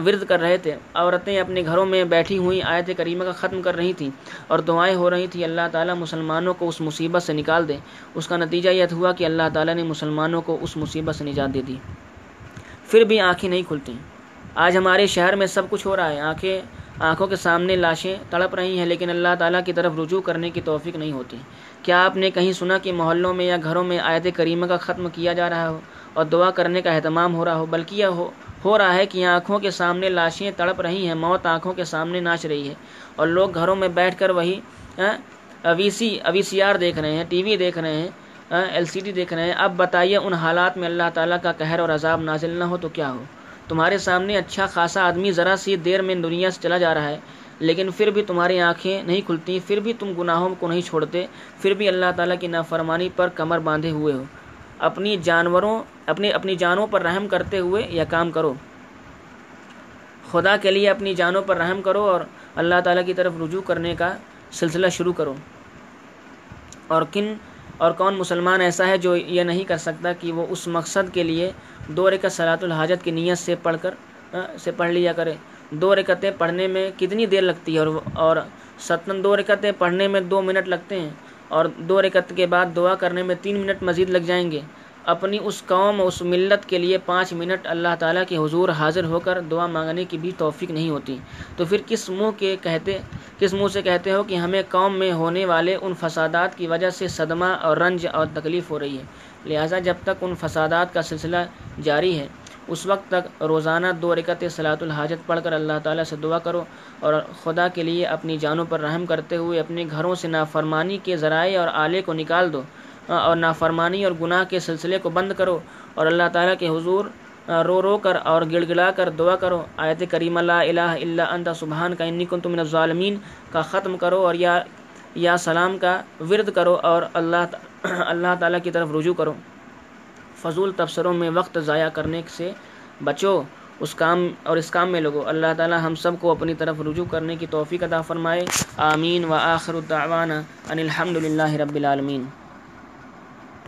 ورد کر رہے تھے۔ عورتیں اپنے گھروں میں بیٹھی ہوئی آیت کریمہ کا ختم کر رہی تھیں اور دعائیں ہو رہی تھیں، اللہ تعالیٰ مسلمانوں کو اس مصیبت سے نکال دے۔ اس کا نتیجہ یہ ہوا کہ اللہ تعالیٰ نے مسلمانوں کو اس مصیبت سے نجات دے دی۔ پھر بھی آنکھیں نہیں کھلتی آج ہمارے شہر میں سب کچھ ہو رہا ہے۔ آنکھیں آنکھوں کے سامنے لاشیں تڑپ رہی ہیں، لیکن اللہ تعالیٰ کی طرف رجوع کرنے کی توفیق نہیں ہوتی۔ کیا آپ نے کہیں سنا کہ محلوں میں یا گھروں میں آیت کریمہ کا ختم کیا جا رہا ہو اور دعا کرنے کا اہتمام ہو رہا ہو؟ بلکہ یہ ہو ہو رہا ہے کہ آنکھوں کے سامنے لاشیں تڑپ رہی ہیں، موت آنکھوں کے سامنے ناچ رہی ہے اور لوگ گھروں میں بیٹھ کر وہی وی سی وی سی آر دیکھ رہے ہیں، ٹی وی دیکھ رہے ہیں ایل سی ڈی دیکھ رہے ہیں۔ اب بتائیے، ان حالات میں اللہ تعالیٰ کا قہر اور عذاب نازل نہ ہو تو کیا ہو؟ تمہارے سامنے اچھا خاصا آدمی ذرا سی دیر میں دنیا سے چلا جا رہا ہے، لیکن پھر بھی تمہاری آنکھیں نہیں کھلتی، پھر بھی تم گناہوں کو نہیں چھوڑتے، پھر بھی اللہ تعالیٰ کی نافرمانی پر کمر باندھے ہوئے ہو۔ اپنی جانوروں اپنی اپنی جانوں پر رحم کرتے ہوئے یہ کام کرو۔ خدا کے لیے اپنی جانوں پر رحم کرو اور اللہ تعالیٰ کی طرف رجوع کرنے کا سلسلہ شروع کرو۔ اور کن اور کون مسلمان ایسا ہے جو یہ نہیں کر سکتا کہ وہ اس مقصد کے لیے دو رکعت صلاۃ الحاجت کی نیت سے پڑھ کر سے پڑھ لیا کرے۔ دو رکعتیں پڑھنے میں کتنی دیر لگتی ہے اور اور ستن دو رکعتیں پڑھنے میں دو منٹ لگتے ہیں اور دو رکعت کے بعد دعا کرنے میں تین منٹ مزید لگ جائیں گے۔ اپنی اس قوم اس ملت کے لیے پانچ منٹ اللہ تعالیٰ کے حضور حاضر ہو کر دعا مانگنے کی بھی توفیق نہیں ہوتی۔ تو پھر کس منہ کے کہتے، کس منہ سے کہتے ہو کہ ہمیں قوم میں ہونے والے ان فسادات کی وجہ سے صدمہ اور رنج اور تکلیف ہو رہی ہے؟ لہٰذا جب تک ان فسادات کا سلسلہ جاری ہے، اس وقت تک روزانہ دو رکت صلاۃ الحاجت پڑھ کر اللہ تعالیٰ سے دعا کرو اور خدا کے لیے اپنی جانوں پر رحم کرتے ہوئے اپنے گھروں سے نافرمانی کے ذرائع اور آلے کو نکال دو۔ اور نافرمانی اور گناہ کے سلسلے کو بند کرو اور اللہ تعالیٰ کے حضور رو رو کر اور گڑ گڑا کر دعا کرو۔ آیت کریم اللہ الہ اللہ انت، سبحان کا انی کن من الظالمین، کا ختم کرو اور یا یا سلام کا ورد کرو اور اللہ (clears throat) اللہ تعالیٰ کی طرف رجوع کرو۔ فضول تبصروں میں وقت ضائع کرنے سے بچو، اس کام اور اس کام میں لگو۔ اللہ تعالیٰ ہم سب کو اپنی طرف رجوع کرنے کی توفیق عطا فرمائے۔ آمین۔ و آخر الدعوانا ان الحمد للہ رب العالمین۔